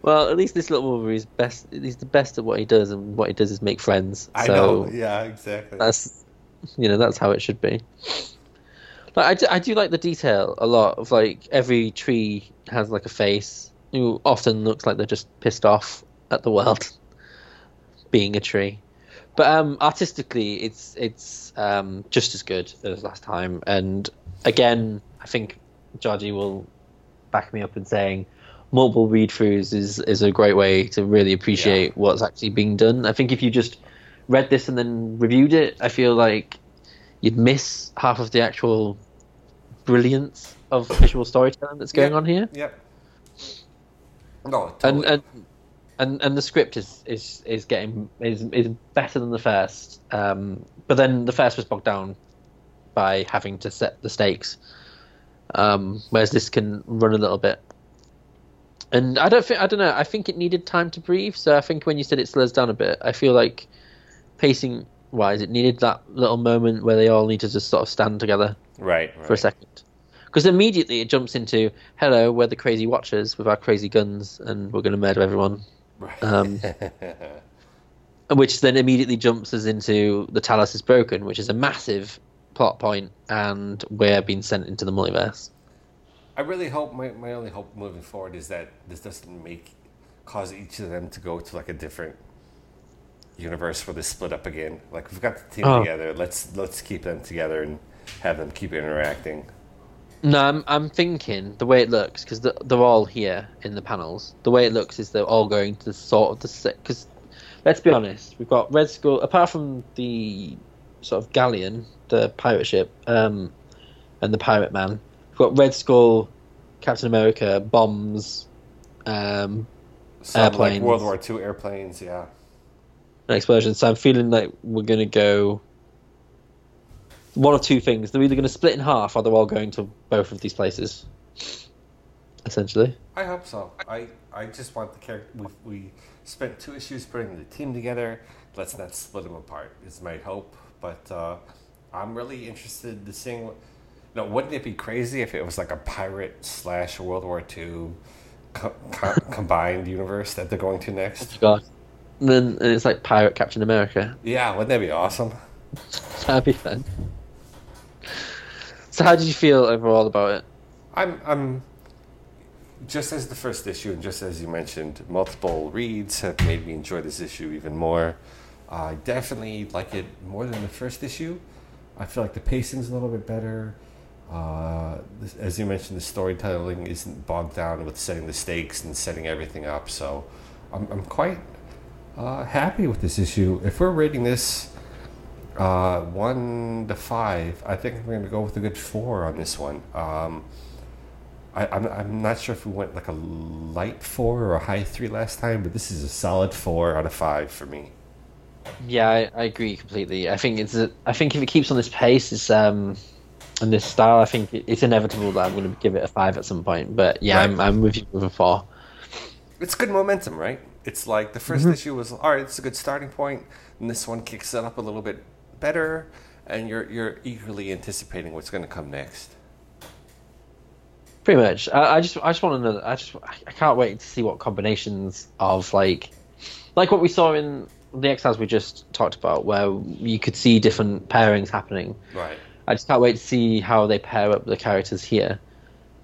Well, at least this little Wolverine is best. He's the best at what he does, and what he does is make friends. I so know. Yeah, exactly. that's you know that's how it should be. Like I do, I do like the detail a lot of like every tree has like a face who often looks like they're just pissed off at the world being a tree. But um, artistically, it's it's um, just as good as last time. And again, I think Georgie will back me up in saying multiple read throughs is is a great way to really appreciate what's actually being done. I think if you just read this and then reviewed it, I feel like you'd miss half of the actual brilliance of visual storytelling that's going Yeah. on here. Yep. No, And and and and the script is is is getting is is better than the first. Um, but then the first was bogged down by having to set the stakes, um, whereas this can run a little bit. And I don't think I don't know. I think it needed time to breathe. So I think when you said it slows down a bit, I feel like pacing wise, it needed that little moment where they all need to just sort of stand together right, for a second. Because immediately it jumps into, hello, we're the crazy watchers with our crazy guns, and we're going to murder everyone. Right. Um, Which then immediately jumps us into the Tallus is broken, which is a massive plot point, and we're being sent into the multiverse. I really hope my, my only hope moving forward is that this doesn't make cause each of them to go to like a different universe where they split up again. Like we've got the team Oh. together. Let's let's keep them together and have them keep interacting. No, I'm, I'm thinking the way it looks because they're all here in the panels. The way it looks is they're all going to sort of the because let's be honest, we've got Red Skull apart from the sort of galleon, the pirate ship, um, and the pirate man. Got Red Skull, Captain America, bombs, um, Some like Airplanes. World War II airplanes, yeah. an explosion. So I'm feeling like we're gonna go one of two things. They're either gonna split in half, or they're all going to both of these places. Essentially. I hope so. I, I just want the character. We, we spent two issues putting the team together. Let's not split them apart. Is my hope. But uh, I'm really interested to seeing. What, no, wouldn't it be crazy if it was like a pirate slash World War II co- co- combined universe that they're going to next? Oh God. And then and it's like Pirate Captain America. Yeah, wouldn't that be awesome? That'd be fun. So how did you feel overall about it? I'm I'm just as the first issue and just as you mentioned, multiple reads have made me enjoy this issue even more. I definitely like it more than the first issue. I feel like the pacing's a little bit better. Uh, as you mentioned, the storytelling isn't bogged down with setting the stakes and setting everything up. So I'm, I'm quite uh, happy with this issue. If we're rating this uh, one to five, I think I'm going to go with a good four on this one. Um, I, I'm, I'm not sure if we went like a light four or a high three last time, but this is a solid four out of five for me. Yeah, I, I agree completely. I think it's a, I think if it keeps on this pace, it's um, and this style, I think it's inevitable that I'm going to give it a five at some point. But yeah, Right. I'm I'm with you with a four. It's good momentum, right? It's like the 1st mm-hmm. issue was all right. It's a good starting point, and this one kicks it up a little bit better, and you're you're eagerly anticipating what's going to come next. Pretty much. I, I just I just want to know. I just I can't wait to see what combinations of like like what we saw in the Exiles we just talked about, where you could see different pairings happening. Right. I just can't wait to see how they pair up the characters here.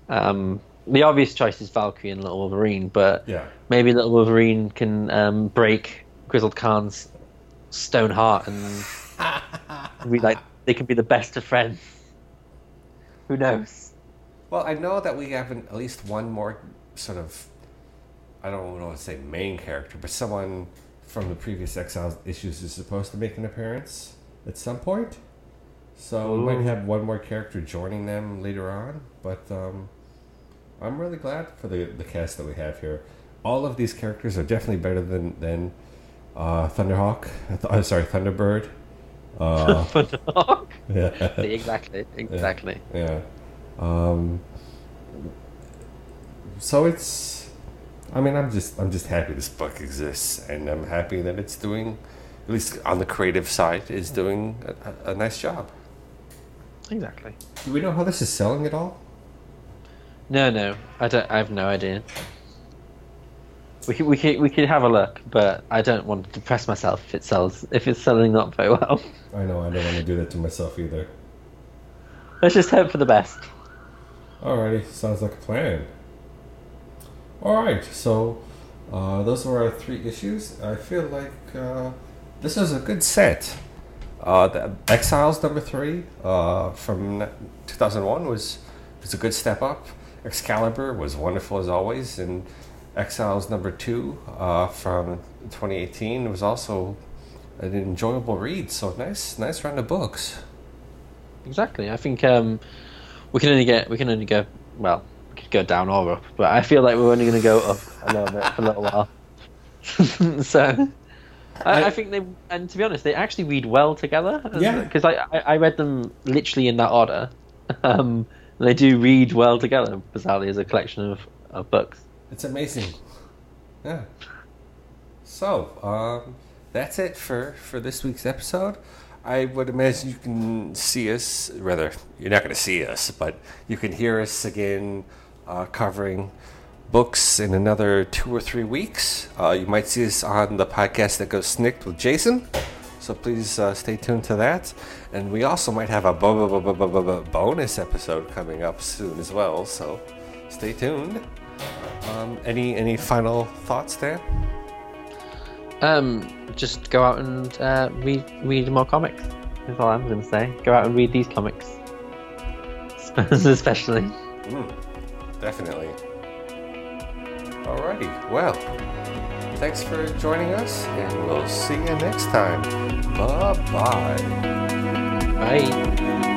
Um, the obvious choice is Valkyrie and Little Wolverine, but Yeah. maybe Little Wolverine can um, break Grizzled Khan's stone heart and we like they can be the best of friends. Who knows? Well, I know that we have an, at least one more sort of, I don't want to say main character, but someone from the previous Exiles issues is supposed to make an appearance at some point. So we might have one more character joining them later on, but um, I'm really glad for the, the cast that we have here. All of these characters are definitely better than than uh, Thunderhawk. I th- uh, sorry, Thunderbird. Uh, yeah. exactly, exactly. Yeah. Um, so it's. I mean, I'm just I'm just happy this book exists, and I'm happy that it's doing, at least on the creative side, is doing a, a nice job. Exactly. Do we know how this is selling at all? No, no, I don't. I have no idea. We could, we could, we could have a look, but I don't want to depress myself if it sells. If it's selling not very well, I know I don't want to do that to myself either. let's just hope for the best. Alrighty, sounds like a plan. Alright, so uh, those were our three issues. I feel like uh, this is a good set. Uh, the Exiles number three uh, from 2001 was was a good step up. Excalibur was wonderful as always, and Exiles number two uh, from 2018 was also an enjoyable read. So nice, nice round of books. Exactly. I think um, we can only get we can only go well. We could go down or up, but I feel like we're only going to go up a little bit for a little while. so. I, I think they, and to be honest, they actually read well together. Yeah. Because I, I, I read them literally in that order. Um, they do read well together, bizarrely, as a collection of, of books. It's amazing. Yeah. So, um, that's it for, for this week's episode. I would imagine you can see us, rather, you're not going to see us, but you can hear us again uh, covering books in another two or three weeks. Uh, you might see us on the podcast that goes Snicked with Jason. So please uh, stay tuned to that. And we also might have a bo- bo- bo- bo- bo- bo- bonus episode coming up soon as well. So stay tuned. Um, any any final thoughts there? Um, just go out and uh, read read more comics. That's all I'm going to say. Go out and read these comics, especially. Mm, definitely. Alrighty. Well, thanks for joining us, and we'll see you next time. Bye bye. Bye.